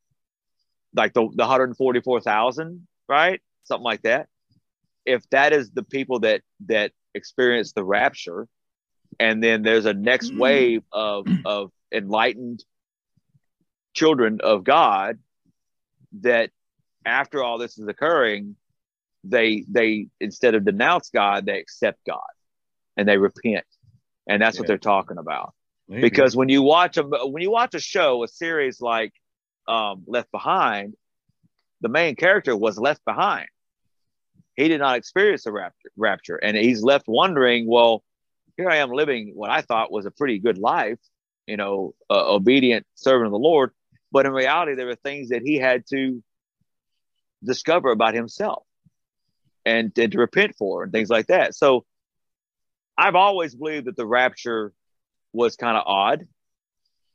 like the, the 144000 right something like that if that is the people that that experience the rapture and then there's a next wave of of enlightened children of God that after all this is occurring, they they instead of denounce God, they accept God and they repent. And that's what they're talking about. Maybe. Because when you watch a when you watch a show, a series like um, Left Behind, the main character was left behind. He did not experience the rapture, rapture, and he's left wondering, well, here I am living what I thought was a pretty good life, you know, uh, obedient servant of the Lord. But in reality, there were things that he had to discover about himself and, and to repent for and things like that. So I've always believed that the rapture was kind of odd.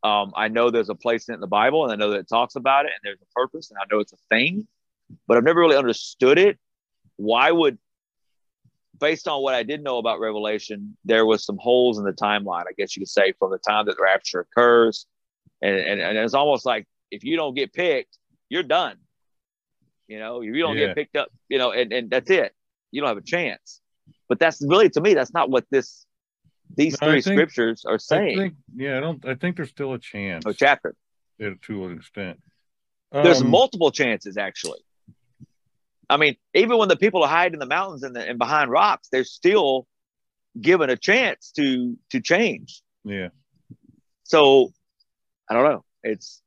Um, I know there's a place in it in the Bible and I know that it talks about it and there's a purpose and I know it's a thing, but I've never really understood it. Why would, based on what I did know about Revelation, there was some holes in the timeline, I guess you could say, from the time that the rapture occurs. And, and, and it's almost like if you don't get picked, you're done. You know, if you don't Yeah. get picked up, you know, and, and that's it. You don't have a chance. But that's really, to me, that's not what this these No, three think- scriptures are I saying. think, yeah, I don't. I think there's still a chance A chapter. to to an extent. There's Um, multiple chances, actually. I mean, even when the people are hiding in the mountains and, the, and behind rocks, they're still given a chance to to change. Yeah, So I don't know. It's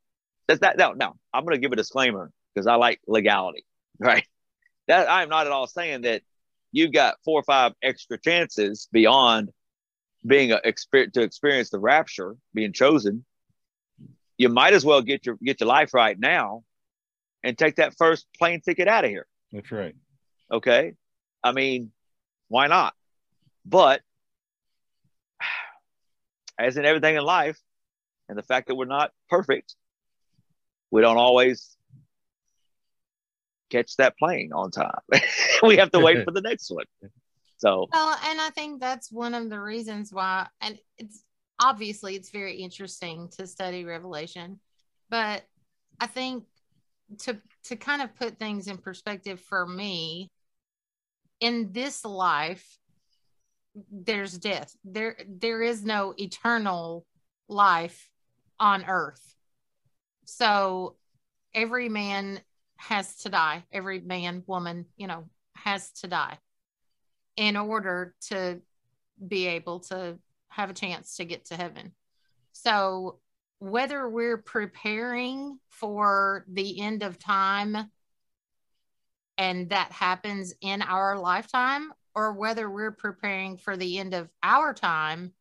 that's that. No, no. I'm going to give a disclaimer because I like legality, right? That I am not at all saying that you've got four or five extra chances beyond being a to experience the rapture, being chosen. You might as well get your get your life right now, and take that first plane ticket out of here. that's right. Okay. I mean, why not? But as in everything in life, and the fact that we're not perfect, we don't always catch that plane on time. we have to wait for the next one. So, Well, and I think that's one of the reasons why, and it's obviously it's very interesting to study Revelation, but I think to to kind of put things in perspective for me, in this life, there's death. There there is no eternal life on earth. So every man has to die. Every man, woman, you know, has to die in order to be able to have a chance to get to heaven. So whether we're preparing for the end of time and that happens in our lifetime or whether we're preparing for the end of our time,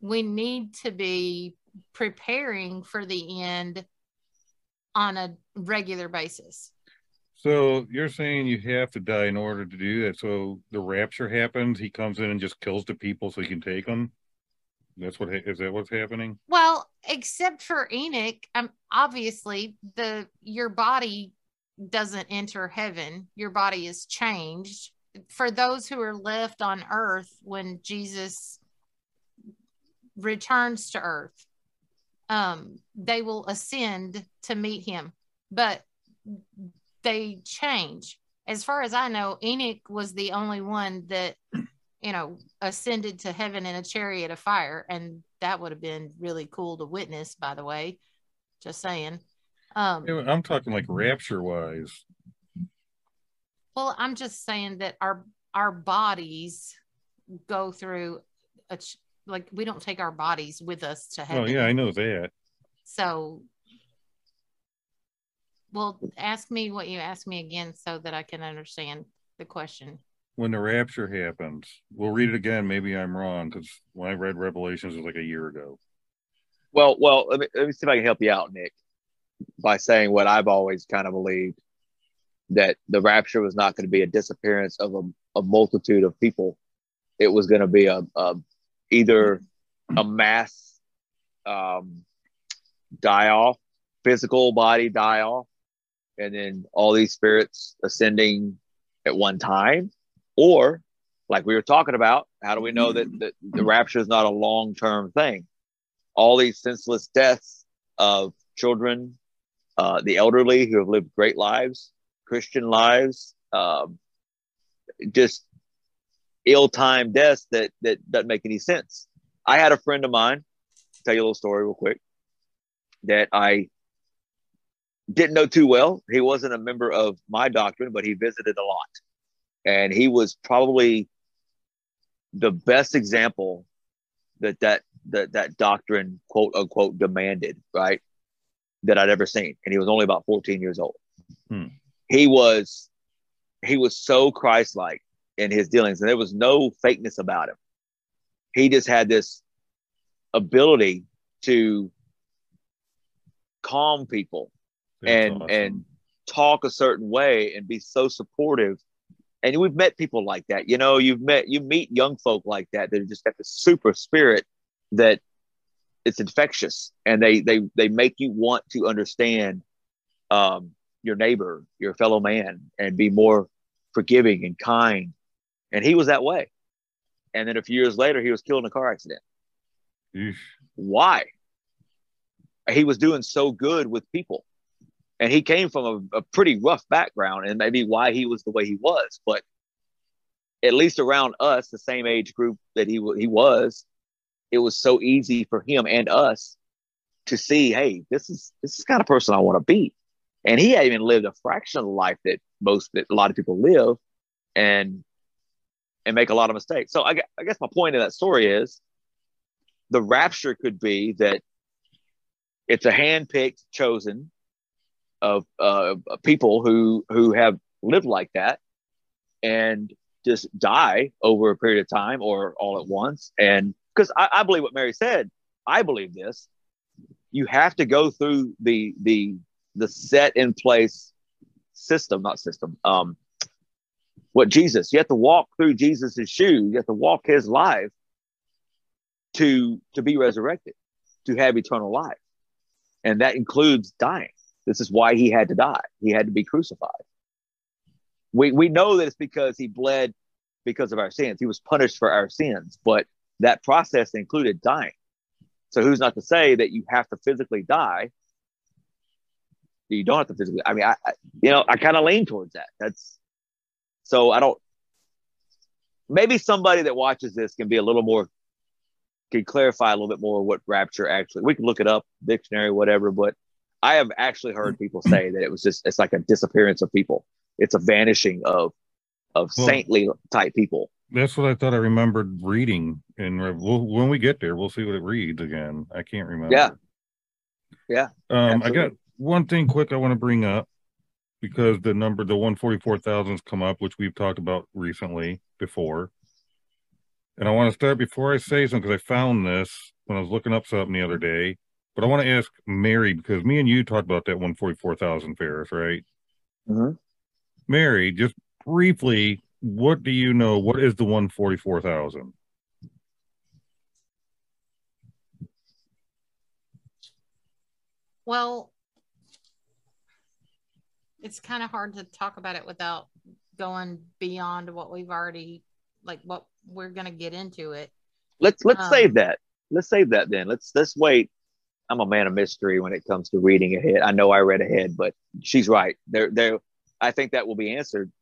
we need to be preparing for the end on a regular basis. So you're saying you have to die in order to do that. So the rapture happens, he comes in and just kills the people so he can take them. That's what is that what's happening? Well, except for Enoch, um, obviously the your body doesn't enter heaven. Your body is changed. For those who are left on earth when Jesus returns to earth, um, they will ascend to meet him. But they change. As far as I know, Enoch was the only one that, you know, ascended to heaven in a chariot of fire. And that would have been really cool to witness, by the way. Just saying. Um, I'm talking like rapture wise. Well, I'm just saying that our our bodies go through a like we don't take our bodies with us to heaven. Oh yeah, I know that. So well, ask me what you asked me again so that I can understand the question. When the rapture happens, we'll read it again. Maybe I'm wrong because when I read Revelations, it was like a year ago. Well, well, let me, let me see if I can help you out, Nick, by saying what I've always kind of believed that the rapture was not going to be a disappearance of a, a multitude of people. It was going to be a, a either a mass um, die off, physical body die off, and then all these spirits ascending at one time? Or like we were talking about how do we know that, the rapture is not a long-term thing? All these senseless deaths of children uh, the elderly who have lived great lives christian lives um, just ill-timed deaths that that doesn't make any sense. I had a friend of mine tell you a little story real quick that i didn't know too well. He wasn't a member of my doctrine, but he visited a lot. And he was probably the best example that that that, that doctrine quote unquote demanded, right? That I'd ever seen. And he was only about 14 years old. Hmm. He was he was so Christ-like in his dealings, and there was no fakeness about him. He just had this ability to calm people and awesome. and talk a certain way and be so supportive. And we've met people like that. You know, you've met you meet young folk like that that just got the super spirit that it's infectious and they they they make you want to understand um, your neighbor, your fellow man, and be more forgiving and kind. And he was that way. And then a few years later, he was killed in a car accident. Why? He was doing so good with people and he came from a, a, pretty rough background and maybe why he was the way he was but at least around us the same age group that he, he was it was so easy for him and us to see hey this is this is kind of person i want to be. And he had even lived a fraction of the life that most that a lot of people live and and make a lot of mistakes. So i, I guess my point in that story is the rapture could be that it's a hand-picked chosen of uh, people who who have lived like that and just die over a period of time or all at once. And because I, I believe what Mary said, I believe this. You have to go through the the the set in place system, not system. Um, what Jesus? You have to walk through Jesus's shoes. You have to walk His life to to be resurrected, to have eternal life, and that includes dying. This is why he had to die. He had to be crucified. We, we know that it's because he bled because of our sins. He was punished for our sins, but that process included dying. So who's not to say that you have to physically die You don't have to physically. I mean, I, I you know, I kind of lean towards that. That's so I don't. Maybe somebody that watches this can be a little more, can clarify a little bit more what rapture actually. We can look it up, dictionary, whatever. But I have actually heard people say that it was just it's like a disappearance of people. It's a vanishing of of Well- saintly type people. That's what I thought I remembered reading. And we'll, when we get there, we'll see what it reads again. I can't remember. Yeah. Yeah, Um, I got one thing quick I want to bring up because the number, the 144,000's come up, which we've talked about recently before. And I want to start before I say something because I found this when I was looking up something the other day. But I want to ask Mary because me and you talked about that 144,000 Farris, right? Mhm. Mary, just briefly, what do you know? What is the 144,000? Well, it's kind of hard to talk about it without going beyond what we've already like what we're gonna get into it. Let's let's Um, save that. Let's save that then. Let's let's wait. I'm a man of mystery when it comes to reading ahead. I know I read ahead, but she's right. There there I think that will be answered.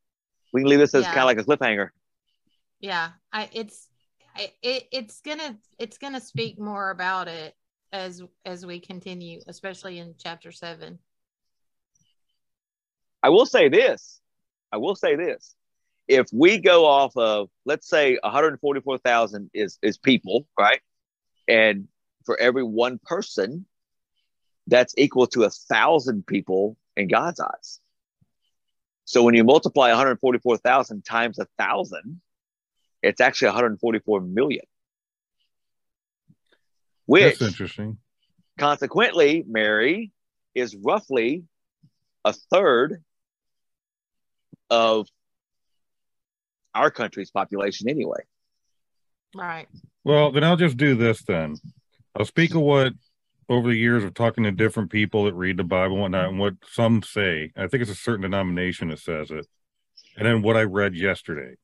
We can leave this as Yeah. kind of like a cliffhanger. Yeah, I it's I, it it's gonna it's gonna speak more about it as as we continue, especially in chapter seven. I will say this. I will say this. If we go off of, let's say 144,000 is, is people, right? And for every one person, that's equal to a thousand people in God's eyes. So when you multiply 144,000 times a thousand, it's actually 144 million. Which That's interesting. consequently, Mary is roughly a third of our country's population anyway. Right. Well, then I'll just do this then. I'll speak of what over the years of talking to different people that read the Bible and whatnot, and what some say. I think it's a certain denomination that says it. And then what I read yesterday.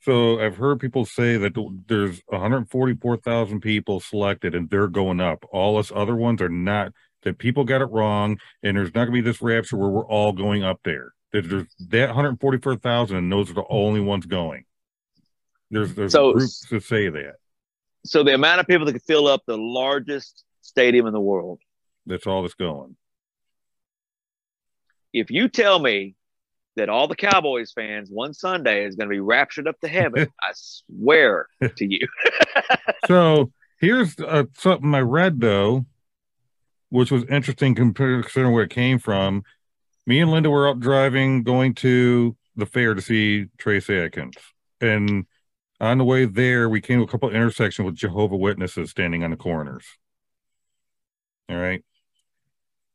So I've heard people say that there's 144,000 people selected and they're going up. All us other ones are not, that people got it wrong, and there's not going to be this rapture where we're all going up there. That there's that 144,000, and those are the only ones going. There's, there's So- groups that say that. So the amount of people that could fill up the largest stadium in the world. That's all that's going. If you tell me that all the Cowboys fans one Sunday is going to be raptured up to heaven, I swear to you. So here's uh, something I read though, which was interesting considering where it came from. Me and Linda were out driving, going to the fair to see Trace Atkins, and on the way there, we came to a couple of intersections with Jehovah Witnesses standing on the corners. All right,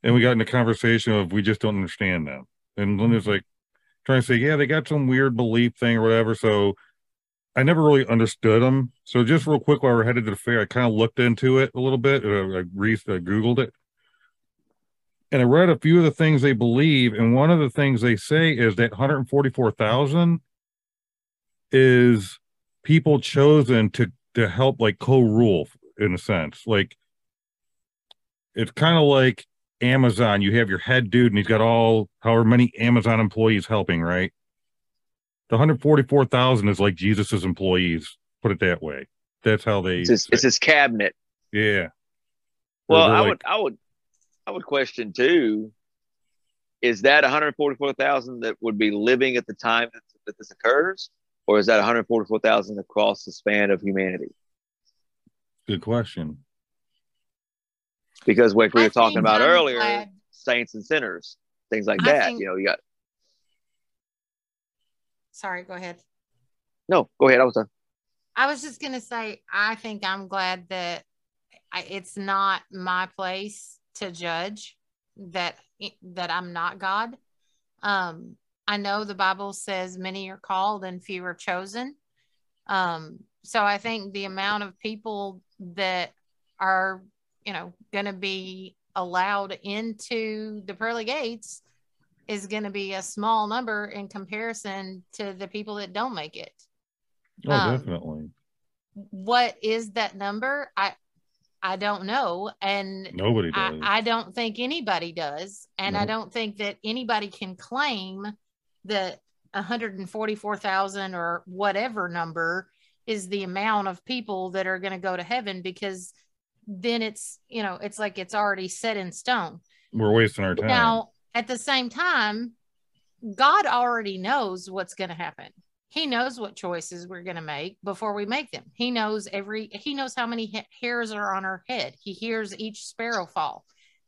and we got in a conversation of we just don't understand them, and Linda's like trying to say, yeah, they got some weird belief thing or whatever, so. I never really understood them. So just real quick, while we're headed to the fair, I kind of looked into it a little bit. I, re- I googled it, and I read a few of the things they believe. And one of the things they say is that 144,000 is people chosen to to help like co-rule in a sense. Like it's kind of like Amazon. You have your head dude, and he's got all however many Amazon employees helping, right? The 144,000 is like Jesus's employees. Put it that way. That's how they. It's his, it's his cabinet. yeah. Well, I like- would, I would, I would question too. Is that 144,000 that would be living at the time that, that this occurs, or is that 144,000 across the span of humanity? Good question. Because like we I were talking about I'm earlier, glad- saints and sinners, things like I that. think- you know, you got Sorry, go ahead. no. Go ahead. I was done. I was just gonna say, I think I'm glad that I, it's not my place to judge that that I'm not God. Um, I know the Bible says many are called and few are chosen. Um, so I think the amount of people that are, you know, going to be allowed into the pearly gates is going to be a small number in comparison to the people that don't make it Oh, Um, definitely. what is that number i I don't know. And Nobody does. I, I don't think anybody does. And I don't think that anybody can claim that 144,000 or whatever number is the amount of people that are going to go to heaven because then it's, you know, it's like it's already set in stone. We're wasting our time. Now, at the same time, God already knows what's going to happen. He knows what choices we're going to make before we make them. He knows every, he knows how many ha- hairs are on our head. He hears each sparrow fall.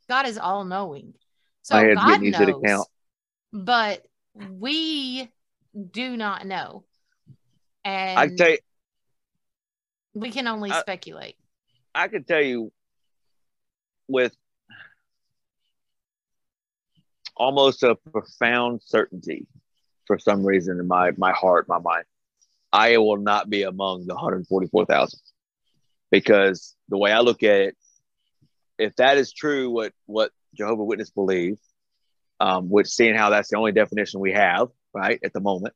God is all knowing. So My God getting easy to knows, count. but we do not know. And I tell you, we can only I- speculate. I can tell you with almost a profound certainty for some reason in my my heart, my mind, I will not be among the 144,000 because the way I look at it, if that is true, what what Jehovah Witness believe, um, which seeing how that's the only definition we have right at the moment,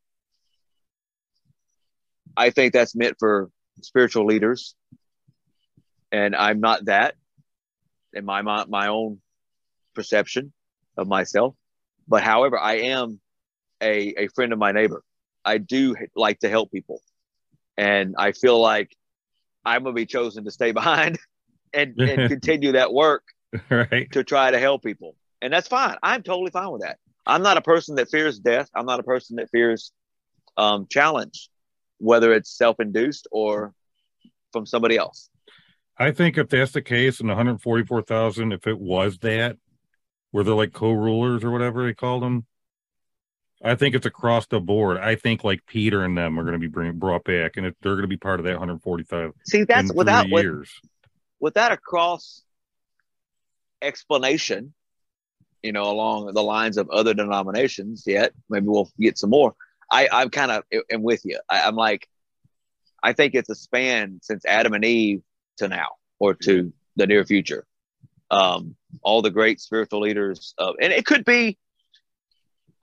I think that's meant for spiritual leaders and I'm not that in my my, my own perception of myself. But however, I am a, a friend of my neighbor. I do like to help people, and I feel like I'm gonna be chosen to stay behind and, and continue that work right? to try to help people, and that's fine. I'm totally fine with that. I'm not a person that fears death. I'm not a person that fears um, challenge, whether it's self-induced or from somebody else. I think if that's the case, and 144,000, if it was that, where they're like co-rulers or whatever they called them, I think it's across the board. I think like Peter and them are going to be bring, brought back, and if they're going to be part of that 145 See, that's without three with, years. without a cross explanation, you know, along the lines of other denominations yet. Maybe we'll get some more. I, I'm kind of am with you. I, I'm like, I think it's a span since Adam and Eve to now or to the near future. Um, all the great spiritual leaders, of, and it could be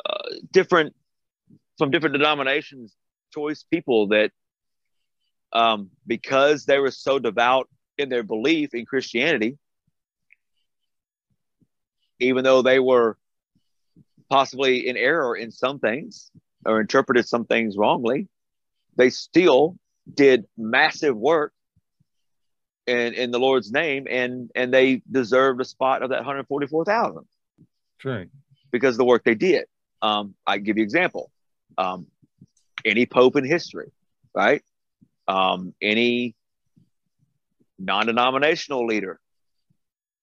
uh, different from different denominations, choice people that um, because they were so devout in their belief in Christianity, even though they were possibly in error in some things or interpreted some things wrongly, they still did massive work in, in the Lord's name and and they deserved a spot of that 144,000 That's right. because of the work they did. Um, I give you example. Um, any pope in history, right? Um, any non-denominational leader,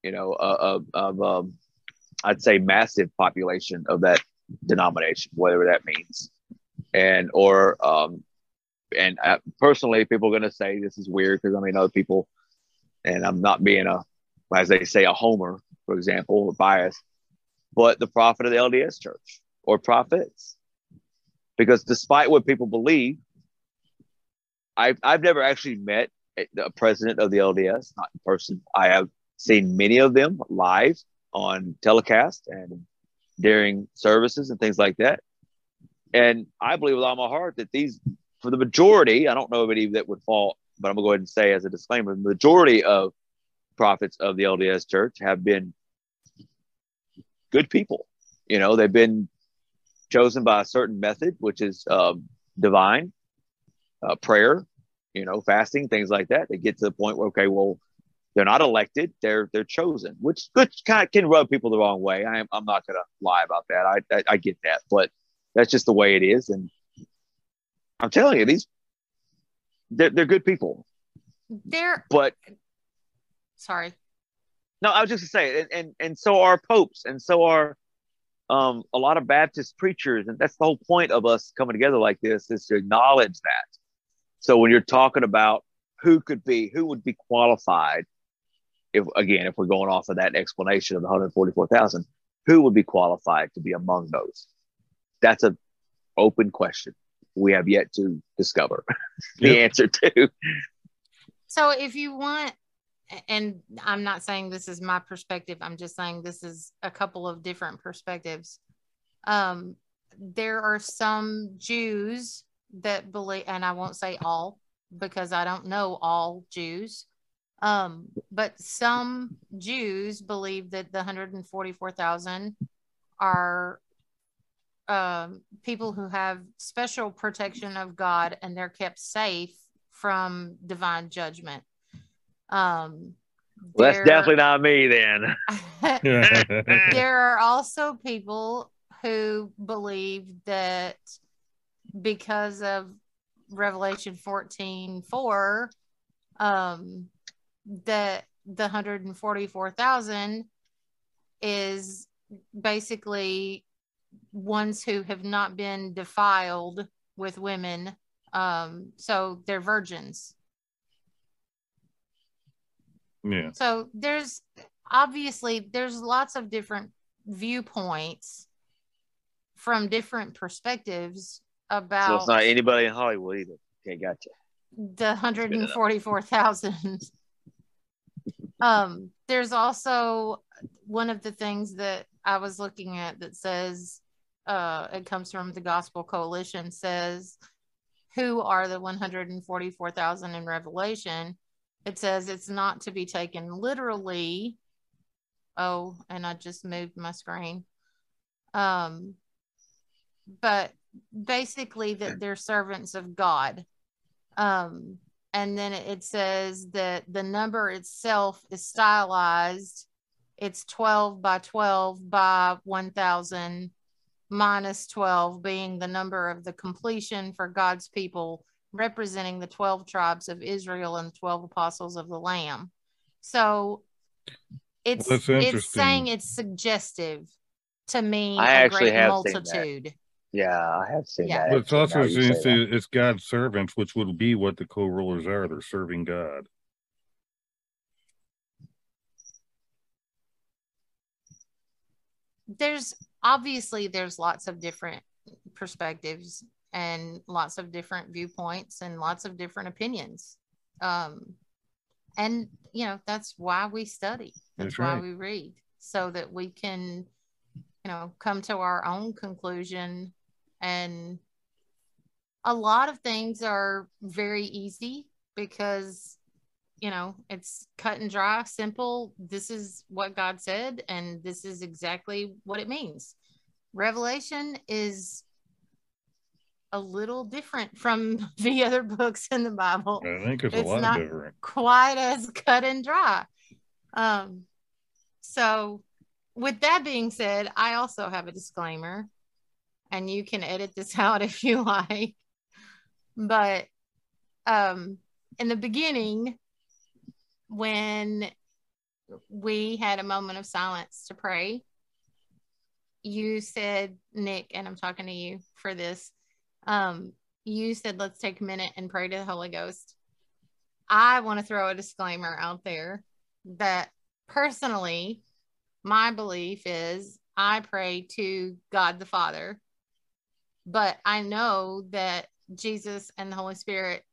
you know, uh, of, of um, I'd say massive population of that denomination, whatever that means, and or um, and uh, personally, people are going to say this is weird because I mean, other people, and I'm not being a, as they say, a homer, for example, or bias, but the prophet of the LDS Church or prophets, because despite what people believe, I've I've never actually met a president of the LDS, not in person. I have seen many of them live on telecast and during services and things like that. And I believe with all my heart that these, for the majority, I don't know of any that would fall, but I'm gonna go ahead and say as a disclaimer, the majority of prophets of the LDS Church have been good people. You know, they've been chosen by a certain method, which is um, divine, uh, prayer, you know, fasting, things like that. They get to the point where okay, well, they're not elected; they're they're chosen, which which kind of can rub people the wrong way. I am, I'm not going to lie about that. I, I I get that, but that's just the way it is. And I'm telling you, these they're, they're good people. There, But sorry. no, I was just to say, and, and and so are popes, and so are um, a lot of Baptist preachers, and that's the whole point of us coming together like this is to acknowledge that. So when you're talking about who could be, who would be qualified, if again, if we're going off of that explanation of the 144,000, who would be qualified to be among those? That's a open question. We have yet to discover the Yep. answer to. So if you want, and I'm not saying this is my perspective, I'm just saying this is a couple of different perspectives. Um, there are some Jews that believe, and I won't say all because I don't know all Jews, Um, but some Jews believe that the 144,000 are um, people who have special protection of God and they're kept safe from divine judgment. Um, Well, that's definitely not me then. there are also people who believe that because of Revelation 14 4, um, that the 144,000 is basically ones who have not been defiled with women. Um, so they're virgins. yeah. So there's obviously there's lots of different viewpoints from different perspectives about So about it's not anybody in Hollywood either. Okay, gotcha. the 144,000. Um, there's also one of the things that I was looking at that says, uh, it comes from the Gospel Coalition, says, who are the 144,000 in Revelation? It says it's not to be taken literally. Oh, and I just moved my screen. Um, but basically that they're servants of God. Um, and then it says that the number itself is stylized. It's 12 by 12 by 1000 minus 12 being the number of the completion for God's people, representing the 12 tribes of Israel and the 12 apostles of the Lamb. So it's Well, it's saying it's suggestive to mean I a actually great have seen that. multitude. Yeah, I have seen Yeah. that. But it's also now you say it's, that. it's God's servants, which would be what the co-rulers are. They're serving God. there's obviously there's lots of different perspectives and lots of different viewpoints and lots of different opinions um and you know that's why we study that's, That's why right. we read so that we can you know come to our own conclusion and a lot of things are very easy because you know it's cut and dry simple. This is what god said and this is exactly what it means. Revelation is a little different from the other books in the bible. I think it's, a lot not- different. quite as cut and dry. Um so with that being said i also have a disclaimer and you can edit this out if you like. But um in the beginning when we had a moment of silence to pray you said nick and i'm talking to you for this um you said let's take a minute and pray to the holy ghost. I want to throw a disclaimer out there that personally my belief is i pray to god the father but i know that jesus and the holy spirit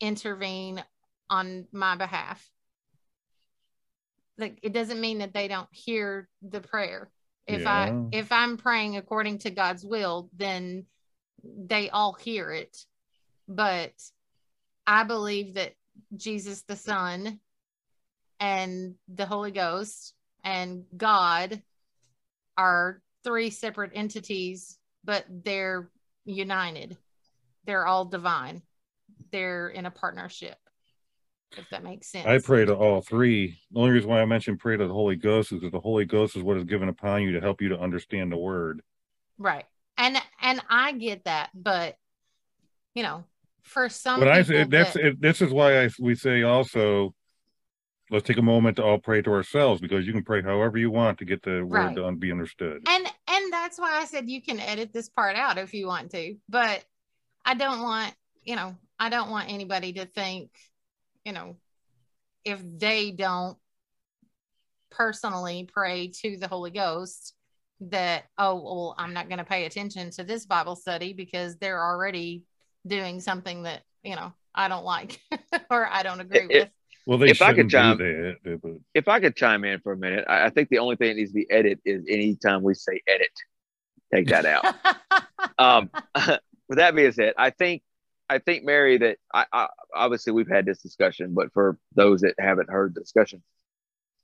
intervene on my behalf. Like it doesn't mean that they don't hear the prayer. If Yeah. i if i'm praying according to god's will then they all hear it. But i believe that jesus the son and the holy ghost and god are three separate entities but they're united they're all divine they're in a partnership if that makes sense I pray to all three. The only reason why I mentioned pray to the Holy Ghost is because the Holy Ghost is what is given upon you to help you to understand the word. right and and i get that but you know for some but I say that's that- it, this is why I we say also let's take a moment to all pray to ourselves because you can pray however you want to get the Right. word to un- be understood. and and that's why i said you can edit this part out if you want to but i don't want you know i don't want anybody to think you know if they don't personally pray to the holy ghost that oh well i'm not going to pay attention to this bible study because they're already doing something that you know i don't like or i don't agree It- with Well, they If I could chime- do that. But if I could chime in for a minute, I, I think the only thing that needs to be edit is anytime we say edit, take that out. um, with that being said, I think I think Mary that I, I obviously we've had this discussion, but for those that haven't heard the discussion,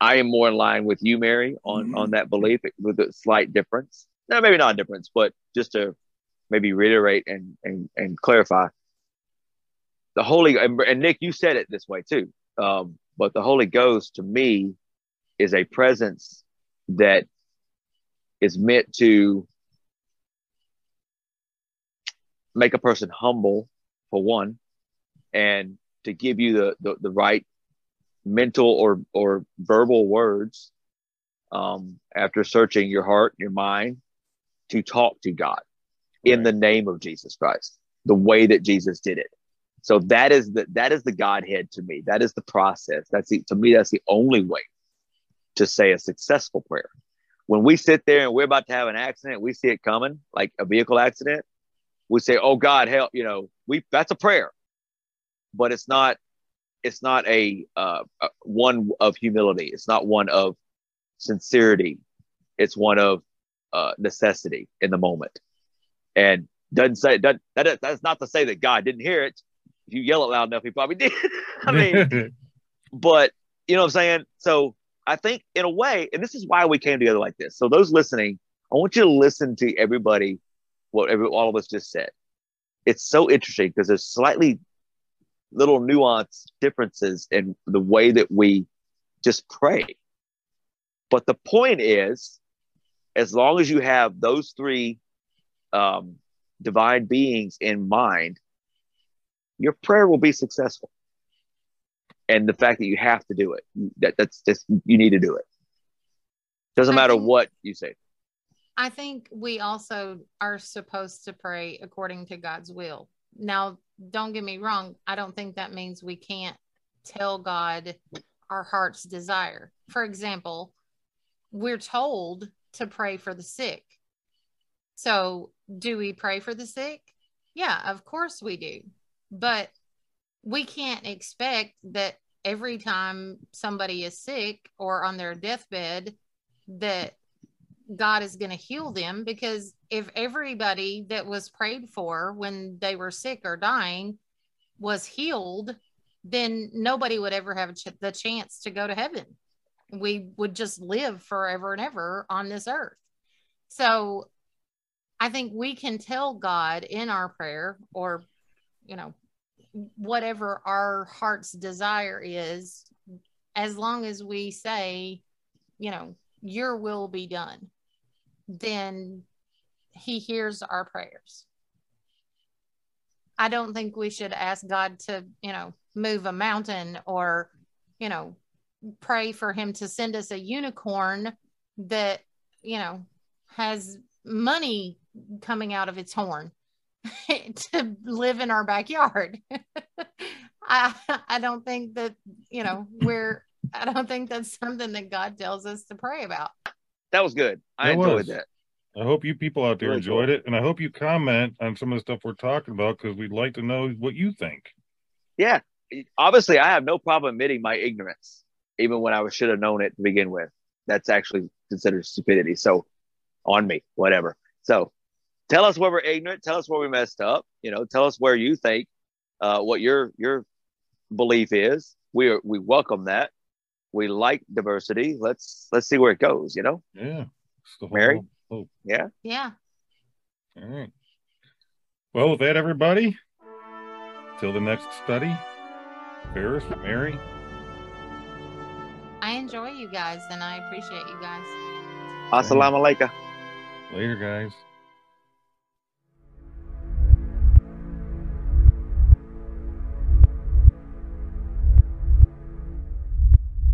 I am more in line with you, Mary, on Mhm. on that belief with a slight difference. No, maybe not a difference, but just to maybe reiterate and and and clarify. The Holy and, and Nick, you said it this way too. Um, but the Holy Ghost to me is a presence that is meant to make a person humble for one and to give you the the, the right mental or or verbal words um, after searching your heart your mind to talk to god in Right. the name of jesus christ the way that jesus did it so that is the that is the godhead to me. That is the process. That's the, to me that's the only way to say a successful prayer. When we sit there and we're about to have an accident we see it coming like a vehicle accident we say oh god help you know we that's a prayer. But it's not it's not a uh, uh, one of humility. It's not one of sincerity. It's one of uh, necessity in the moment. And doesn't say doesn't, that, that's not to say that god didn't hear it if you yell it loud enough he probably did i mean but you know what I'm saying? So I think in a way, and this is why we came together like this. So those listening, I want you to listen to everybody, what every, all of us just said. It's so interesting because there's slightly little nuance differences in the way that we just pray. But the point is, as long as you have those three um, divine beings in mind, your prayer will be successful and the fact that you have to do it that that's just you need to do it doesn't matter think- what you say I think we also are supposed to pray according to God's will. Now, don't get me wrong. I don't think that means we can't tell God our heart's desire. For example, we're told to pray for the sick. So, do we pray for the sick? Yeah, of course we do. But we can't expect that every time somebody is sick or on their deathbed that God is going to heal them because if everybody that was prayed for when they were sick or dying was healed, then nobody would ever have ch- the chance to go to heaven. We would just live forever and ever on this earth. So I think we can tell God in our prayer or, you know, whatever our heart's desire is, as long as we say, you know, your will be done, then he hears our prayers. I don't think we should ask God to, you know, move a mountain or, you know, pray for him to send us a unicorn that, you know, has money coming out of its horn to live in our backyard. I I don't think that, you know, we're I don't think that's something that God tells us to pray about. that was good i That enjoyed was. that I hope you people out there Really enjoyed cool. it, and I hope you comment on some of the stuff we're talking about because we'd like to know what you think. yeah obviously i have no problem admitting my ignorance even when i should have known it to begin with that's actually considered stupidity so on me whatever so tell us where we're ignorant tell us where we messed up you know tell us where you think uh, what your your belief is we are, we welcome that we like diversity let's let's see where it goes you know Yeah, it's the whole Mary? hope. yeah Yeah. All right. Well, with that, everybody, till the next study, Farris, Mary, I enjoy you guys and I appreciate you guys. assalamu alaikum later, guys.